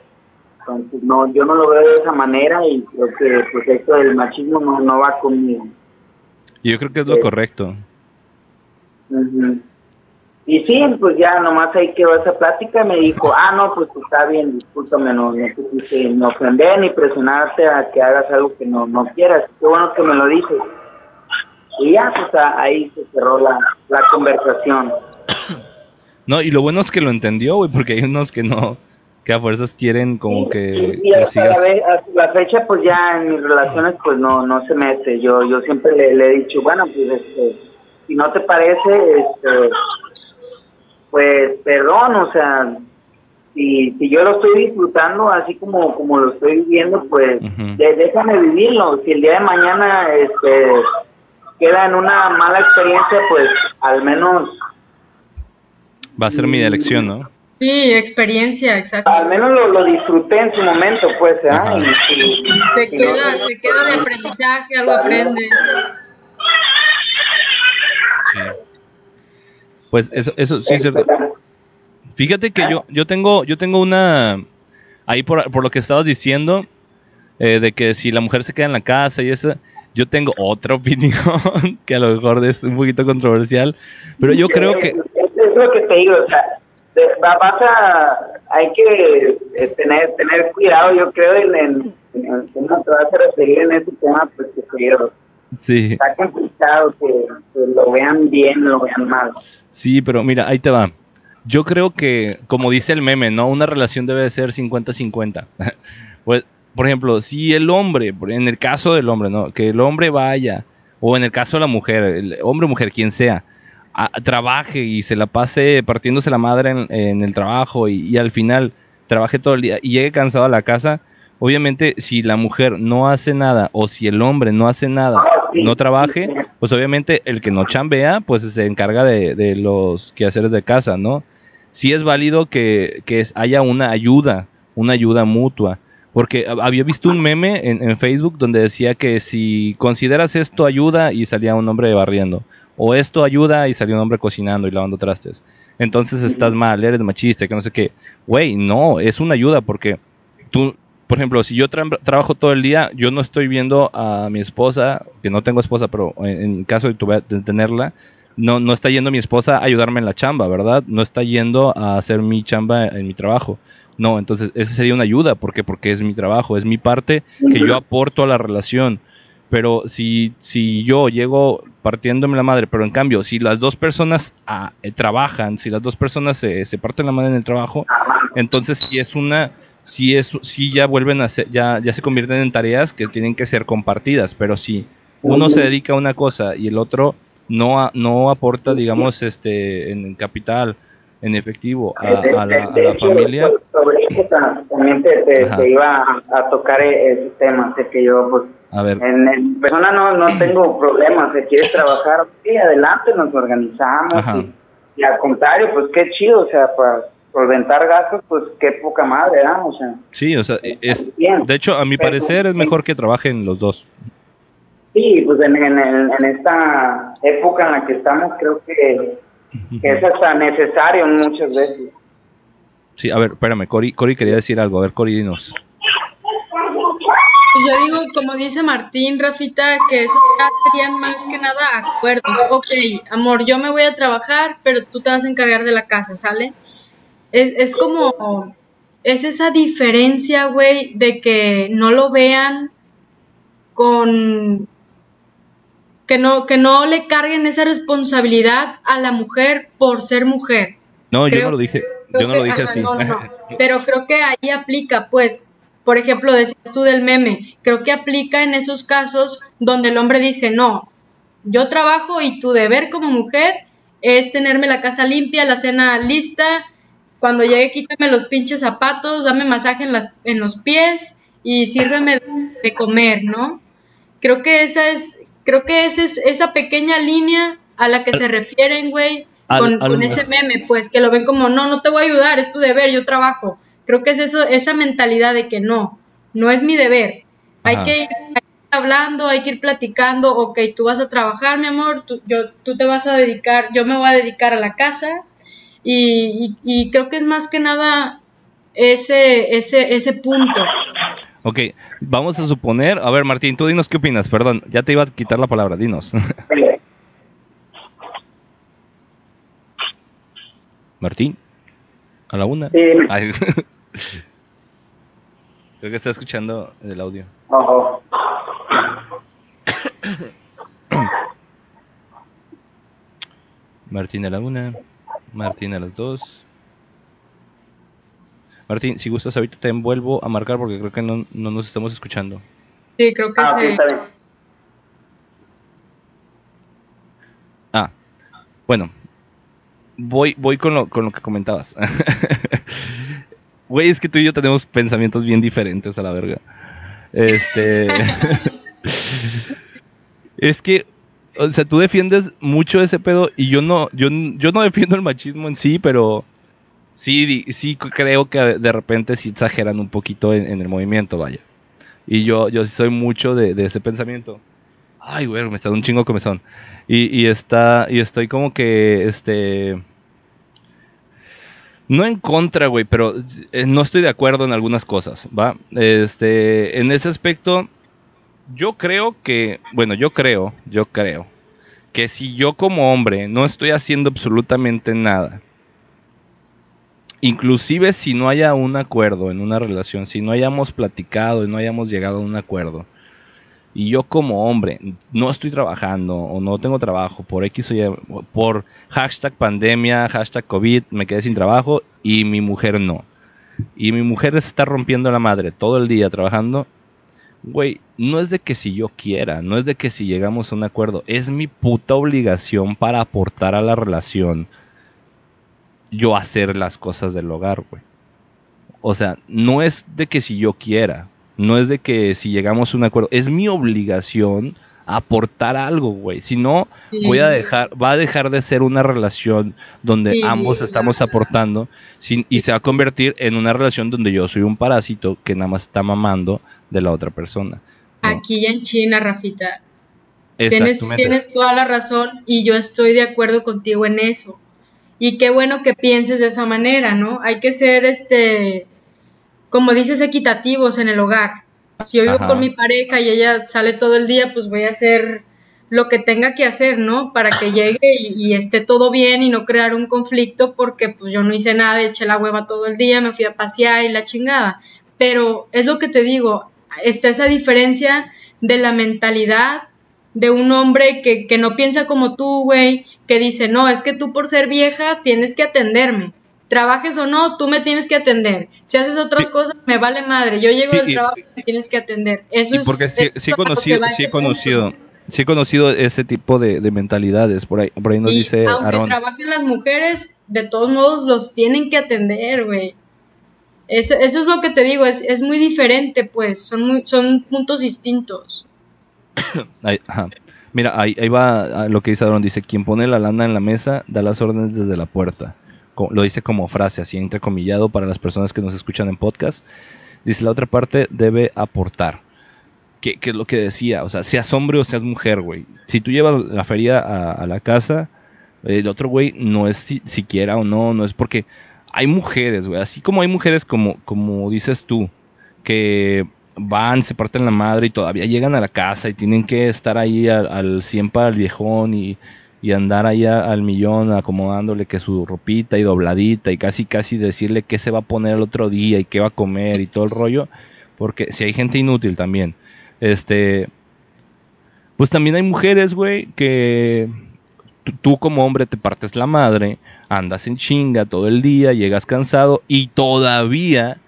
Entonces, no, yo no lo veo de esa manera y creo que pues esto del machismo no, no va conmigo. Yo creo que es lo correcto. Y sí, pues ya nomás ahí quedó esa plática. Me dijo, ah, no, pues está bien, discúlpame, no, no te quise ofender ni presionarte a que hagas algo que no, no quieras. Qué bueno que me lo dices. Y ya, pues ahí se cerró la, la conversación. <coughs> No, y lo bueno es que lo entendió, güey, porque hay unos que no, que a fuerzas quieren como que, y, hasta la, fecha, pues ya en mis relaciones, pues no, no se mete. Yo, yo siempre le, le he dicho, bueno, pues este, si no te parece, este pues perdón, o sea, si, si yo lo estoy disfrutando así como, como lo estoy viviendo, pues déjame vivirlo. Si el día de mañana este, queda en una mala experiencia, pues al menos... Va a ser mi elección, ¿no? Sí, experiencia, exacto. Al menos lo, lo disfruté en su momento, pues, ¿eh? te, queda, te queda de aprendizaje, algo aprendes. Sí. Pues eso, eso sí es cierto. Fíjate que yo, yo tengo, yo tengo una, ahí por, por lo que estabas diciendo, eh, de que si la mujer se queda en la casa y eso, yo tengo otra <laughs> opinión que a lo mejor es un poquito controversial, pero yo creo que... Es lo que te digo, o sea, vas a, hay que eh, tener, tener cuidado, yo creo, en, en, en, te vas a referir en ese tema, pues que creo Sí. Está complicado que, lo vean bien, lo vean mal. Sí, pero mira, ahí te va. Yo creo que, como dice el meme, ¿no? Una relación debe ser 50-50. <laughs> pues, por ejemplo, si el hombre, en el caso del hombre, ¿no? Que el hombre vaya, o en el caso de la mujer, el hombre o mujer, quien sea, trabaje y se la pase partiéndose la madre en, el trabajo y, al final trabaje todo el día y llegue cansado a la casa, obviamente si la mujer no hace nada o si el hombre no hace nada no trabaje, pues obviamente el que no chambea, pues se encarga de, los quehaceres de casa, ¿no? Sí es válido que, haya una ayuda, una ayuda mutua. Porque había visto un meme en, Facebook donde decía que si consideras esto ayuda y salía un hombre barriendo, o esto ayuda y salía un hombre cocinando y lavando trastes, entonces estás mal, eres machista, que no sé qué. Güey, no, es una ayuda porque tú, por ejemplo, si yo trabajo todo el día, yo no estoy viendo a mi esposa, que no tengo esposa, pero en, caso de, tenerla, no, no está yendo mi esposa a ayudarme en la chamba, ¿verdad? No está yendo a hacer mi chamba en mi trabajo. No, entonces esa sería una ayuda, ¿por qué? Porque es mi trabajo, es mi parte que yo aporto a la relación. Pero si, si yo llego partiéndome la madre, pero en cambio, si las dos personas ah, eh, trabajan, si las dos personas se, se parten la madre en el trabajo, entonces si es una si es, si ya vuelven a ser, ya, ya se convierten en tareas que tienen que ser compartidas, pero si uno se dedica a una cosa y el otro no, no aporta, digamos, este, en capital, en efectivo a, la, familia. Sobre eso también te, iba a, tocar e, ese tema, de que yo, pues, en, persona no, no <clears throat> tengo problemas, si quieres trabajar, sí, adelante, nos organizamos, y, y, al contrario, pues qué chido, o sea, pues solventar gastos, pues qué poca madre, ¿verdad? O sea, sí, o sea, es, de hecho, a mi parecer es mejor que trabajen los dos. Sí, pues en, en, en, esta época en la que estamos, creo que, es hasta necesario muchas veces. Sí, a ver, espérame, Cori, Cori quería decir algo. A ver, Cori, dinos. Pues yo digo, como dice Martín, Rafita, que eso ya serían más que nada acuerdos. Ok, amor, yo me voy a trabajar, pero tú te vas a encargar de la casa, ¿sale? Es, es como, es esa diferencia, güey, de que no lo vean con, que no, que no le carguen esa responsabilidad a la mujer por ser mujer. No, yo no lo dije, yo no lo dije así. <laughs> Pero creo que ahí aplica, pues, por ejemplo, decías tú del meme, creo que aplica en esos casos donde el hombre dice, no, yo trabajo y tu deber como mujer es tenerme la casa limpia, la cena lista, cuando llegue quítame los pinches zapatos, dame masaje en, las, en los pies y sírveme de comer, ¿no? Creo que esa es, creo que esa es esa pequeña línea a la que se refieren, güey, con, con ese meme, pues que lo ven como, no, no te voy a ayudar, es tu deber, yo trabajo. Creo que es eso, esa mentalidad de que no, no es mi deber. Hay que, ir, hablando, hay que ir platicando, ok, tú vas a trabajar, mi amor, tú, yo, tú te vas a dedicar, yo me voy a dedicar a la casa y, y, creo que es más que nada ese, ese, ese punto. Ok, vamos a suponer, a ver Martín, tú dinos qué opinas, perdón, ya te iba a quitar la palabra, dinos. <laughs> Martín, a la una. <laughs> Creo que está escuchando el audio. <coughs> Martín a la una, Martín a las dos. Martín, si gustas ahorita te envuelvo a marcar porque creo que no, nos estamos escuchando. Sí, creo que ah, sí. Ah, bueno, voy, voy con lo, con lo que comentabas. <laughs> Güey, es que tú y yo tenemos pensamientos bien diferentes a la verga. Este. <laughs> es que, o sea, tú defiendes mucho ese pedo y yo no, yo, yo no defiendo el machismo en sí, pero sí, sí creo que de repente sí exageran un poquito en, el movimiento, vaya. Y yo, yo soy mucho de, ese pensamiento. Ay, güey, me está dando un chingo comezón. Y, y está, y estoy como que, este no en contra, güey, pero eh, no estoy de acuerdo en algunas cosas, ¿va? Este, en ese aspecto, yo creo que, bueno, yo creo, yo creo, que si yo como hombre no estoy haciendo absolutamente nada, inclusive si no haya un acuerdo en una relación, si no hayamos platicado y no hayamos llegado a un acuerdo, y yo como hombre no estoy trabajando o no tengo trabajo por X o Y, por hashtag pandemia, hashtag COVID, me quedé sin trabajo y mi mujer no. Y mi mujer se está rompiendo la madre todo el día trabajando. Güey, no es de que si yo quiera, no es de que si llegamos a un acuerdo, es mi puta obligación para aportar a la relación yo hacer las cosas del hogar, güey. O sea, no es de que si yo quiera, no es de que si llegamos a un acuerdo, es mi obligación aportar algo, güey. Si no, voy a dejar, va a dejar de ser una relación donde ambos estamos aportando y se va a convertir en una relación donde yo soy un parásito que nada más está mamando de la otra persona. Aquí en China, Rafita. Tienes, tienes toda la razón y yo estoy de acuerdo contigo en eso. Y qué bueno que pienses de esa manera, ¿no? Hay que ser este como dices, equitativos en el hogar. Si yo vivo con mi pareja y ella sale todo el día, pues voy a hacer lo que tenga que hacer, ¿no? Para que <laughs> llegue y, esté todo bien y no crear un conflicto porque pues yo no hice nada, eché la hueva todo el día, me fui a pasear y la chingada. Pero es lo que te digo, está esa diferencia de la mentalidad de un hombre que, que no piensa como tú, güey, que dice, no, es que tú por ser vieja tienes que atenderme trabajes o no, tú me tienes que atender. Si haces otras cosas, me vale madre. Yo llego del trabajo y me tienes que atender. Eso es. Porque sí, he conocido, sí he conocido. Sí he conocido ese tipo de, mentalidades, por ahí, por ahí nos dice aunque trabajen las mujeres, de todos modos los tienen que atender, güey. Eso, eso, es lo que te digo, es, es muy diferente, pues, son, son puntos distintos. <coughs> Mira, ahí, va lo que dice Aaron, dice, quien pone la lana en la mesa da las órdenes desde la puerta lo dice como frase, así entrecomillado para las personas que nos escuchan en podcast. Dice la otra parte debe aportar. que, es lo que decía, o sea, seas hombre o seas mujer, güey. Si tú llevas la feria a, la casa, el otro güey no es siquiera o no, no es porque hay mujeres, güey, así como hay mujeres como, como dices tú, que van, se parten la madre y todavía llegan a la casa y tienen que estar ahí al, al 100 para el viejón y, andar ahí al millón acomodándole que su ropita y dobladita y casi casi decirle qué se va a poner el otro día y qué va a comer y todo el rollo, porque si hay gente inútil también. Este pues también hay mujeres, güey, que tú como hombre te partes la madre, andas en chinga todo el día, llegas cansado y todavía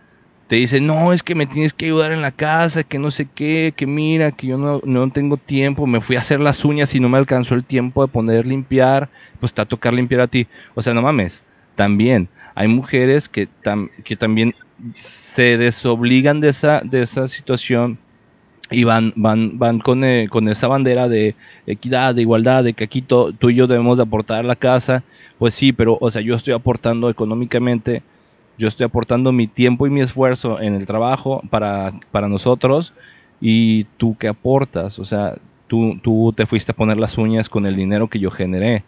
dice, no, es que me tienes que ayudar en la casa, que no sé qué, que mira, que yo no, no tengo tiempo, me fui a hacer las uñas y no me alcanzó el tiempo de poder limpiar, pues te va a tocar limpiar a ti. O sea, no mames, también hay mujeres que, que también se desobligan de esa, de esa situación y van, van, van con, eh, con esa bandera de equidad, de igualdad, de que aquí tú y yo debemos de aportar la casa. Pues sí, pero, o sea, yo estoy aportando económicamente yo estoy aportando mi tiempo y mi esfuerzo en el trabajo para, para nosotros y tú qué aportas, o sea, tú, tú te fuiste a poner las uñas con el dinero que yo generé,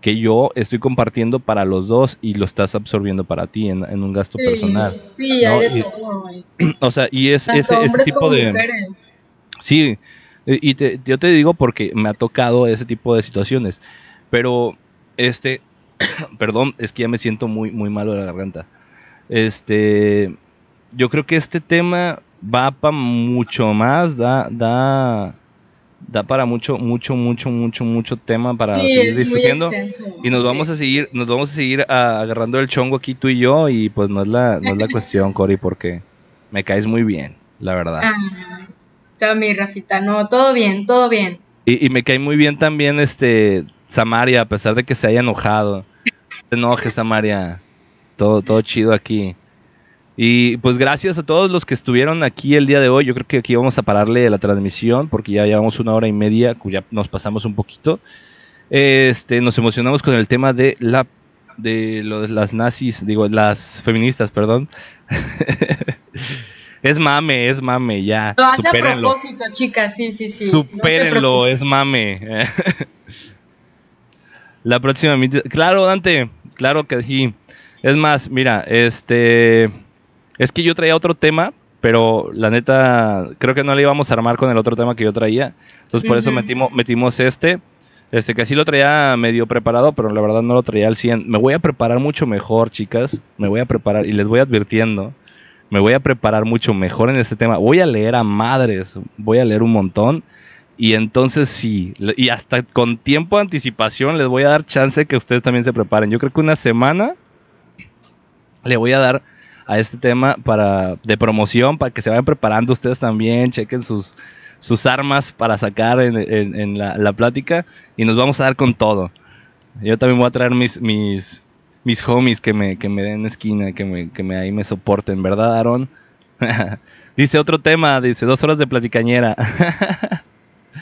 que yo estoy compartiendo para los dos y lo estás absorbiendo para ti en, un gasto personal. Sí, hay de todo. <clears throat> O sea, y es ese, tipo de... Sí, y te, yo te digo porque me ha tocado ese tipo de situaciones, pero este, <coughs> Perdón, es que ya me siento muy, muy malo de la garganta. Este, yo creo que este tema va para mucho más, da, da, da para mucho, mucho, mucho, mucho, mucho tema para seguir discutiendo. Y nos vamos a seguir, nos vamos a seguir agarrando el chongo aquí tú y yo, y pues no es la, no es la cuestión, Cory, porque me caes muy bien, la verdad. Ah, mi Rafita, no, todo bien, todo bien. Y, y me cae muy bien también este Samaria, a pesar de que se haya enojado. No enojes, Samaria. Todo, todo chido aquí. Y pues gracias a todos los que estuvieron aquí el día de hoy. Yo creo que aquí vamos a pararle la transmisión porque ya llevamos una hora y media, ya nos pasamos un poquito. Este, nos emocionamos con el tema de la de lo de las nazis, digo, las feministas, perdón. <laughs> es mame, es mame, ya. Lo hace a propósito, chicas, sí, sí, sí. Supérenlo, es mame. <laughs> La próxima Claro, Dante, claro que sí. Es más, mira, este. Es que yo traía otro tema, pero la neta, creo que no le íbamos a armar con el otro tema que yo traía. Entonces, por eso metimos, metimos este. Este, que así lo traía medio preparado, pero la verdad no lo traía al 100. Me voy a preparar mucho mejor, chicas. Me voy a preparar y les voy advirtiendo. Me voy a preparar mucho mejor en este tema. Voy a leer a madres. Voy a leer un montón. Y entonces sí, y hasta con tiempo de anticipación les voy a dar chance que ustedes también se preparen. Yo creo que una semana le voy a dar a este tema para de promoción para que se vayan preparando ustedes también, chequen sus, sus armas para sacar en, la, plática y nos vamos a dar con todo. Yo también voy a traer mis, mis, mis homies que me, que me den esquina, que me, que me ahí me soporten, ¿verdad, Aaron? <laughs> dice otro tema, dice dos horas de platicañera. <laughs>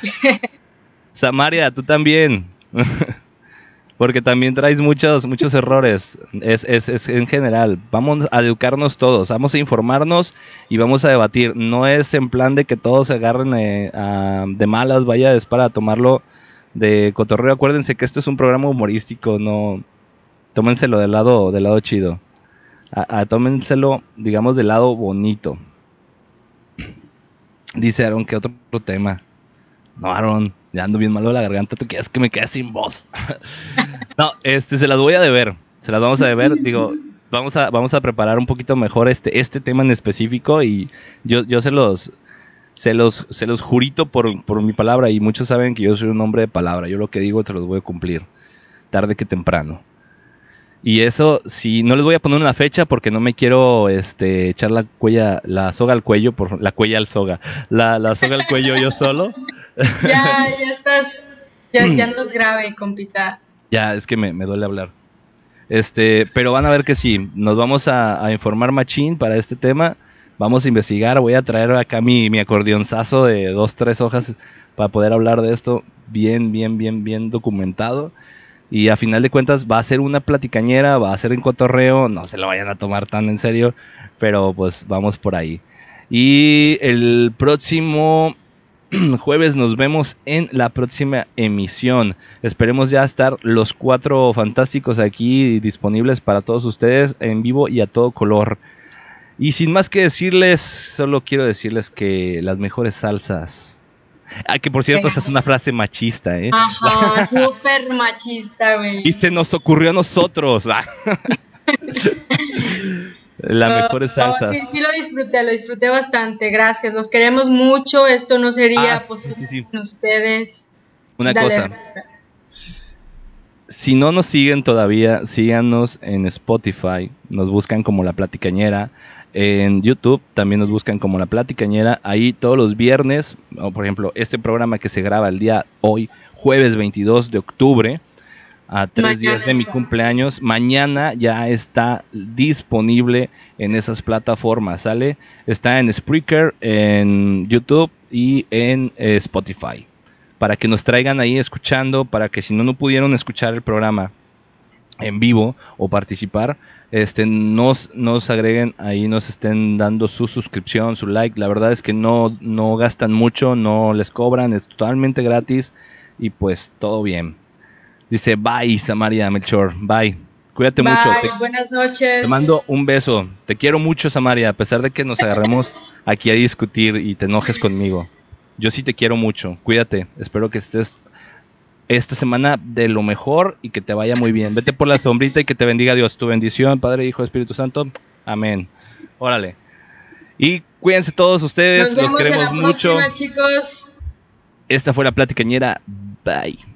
<laughs> Samaria, tú también. <laughs> Porque también traes muchos, muchos errores. Es, es, es, en general. Vamos a educarnos todos, vamos a informarnos y vamos a debatir. No es en plan de que todos se agarren eh, de malas, vaya, es para tomarlo de cotorreo. Acuérdense que este es un programa humorístico, no. Tómenselo del lado, del lado chido. A, tómenselo, digamos, del lado bonito. Dice Aaron que otro tema. No, Aaron, ya ando bien malo de la garganta, tú quieres que me quede sin voz. <laughs> no, este, se las voy a deber, se las vamos a deber, <laughs> digo, vamos a, vamos a preparar un poquito mejor este, este tema en específico y yo, yo se los, se los, se los jurito por, por mi palabra y muchos saben que yo soy un hombre de palabra, yo lo que digo te lo voy a cumplir, tarde que temprano. Y eso, si no les voy a poner una fecha porque no me quiero este, echar la cuella, la soga al cuello, por la cuella al soga, la, la soga al cuello yo solo. <laughs> Ya, ya estás, ya, ya andas grave, compita. Ya, es que me, duele hablar. Este, pero van a ver que sí, nos vamos a, informar machín para este tema. Vamos a investigar, voy a traer acá mi, mi acordeonzazo de dos, tres hojas para poder hablar de esto bien, bien, bien, bien documentado. Y a final de cuentas va a ser una platicañera, va a ser en cotorreo, no se lo vayan a tomar tan en serio, pero pues vamos por ahí. Y el próximo <clears throat> jueves nos vemos en la próxima emisión. Esperemos ya estar los cuatro fantásticos aquí disponibles para todos ustedes en vivo y a todo color. Y sin más que decirles, solo quiero decirles que las mejores salsas. Ah, que por cierto, esa es una frase machista, ¿eh? Ajá, <laughs> súper machista, güey. Y se nos ocurrió a nosotros. <laughs> Las mejores salsas. sí, sí, lo disfruté, lo disfruté bastante. Gracias, los queremos mucho. Esto no sería ah, posible sin ustedes. Una cosa. Si no nos siguen todavía, síganos en Spotify. Nos buscan como La Platicañera. En YouTube también nos buscan como La Platicañera. Ahí todos los viernes, o por ejemplo, este programa que se graba el día hoy, jueves 22 de octubre a tres días de mi cumpleaños. Mañana ya está disponible en esas plataformas, ¿sale? Está en Spreaker, en YouTube y en eh, Spotify. Para que nos traigan ahí escuchando, para que si no, no pudieron escuchar el programa en vivo o participar, este, nos, nos agreguen ahí, nos estén dando su suscripción, su like. La verdad es que no, no gastan mucho, no les cobran, es totalmente gratis y pues todo bien. Dice, bye, Samaria Melchor, bye. Cuídate mucho. buenas noches. Te mando un beso. Te quiero mucho, Samaria, a pesar de que nos agarremos aquí a discutir y te enojes conmigo. Yo sí te quiero mucho. Cuídate. Espero que estés esta semana de lo mejor y que te vaya muy bien. Vete por la sombrita y que te bendiga Dios. Tu bendición, Padre, Hijo, Espíritu Santo. Amén. Órale. Y cuídense todos ustedes. Nos, queremos mucho. chicos. Esta fue la platicañera. Bye.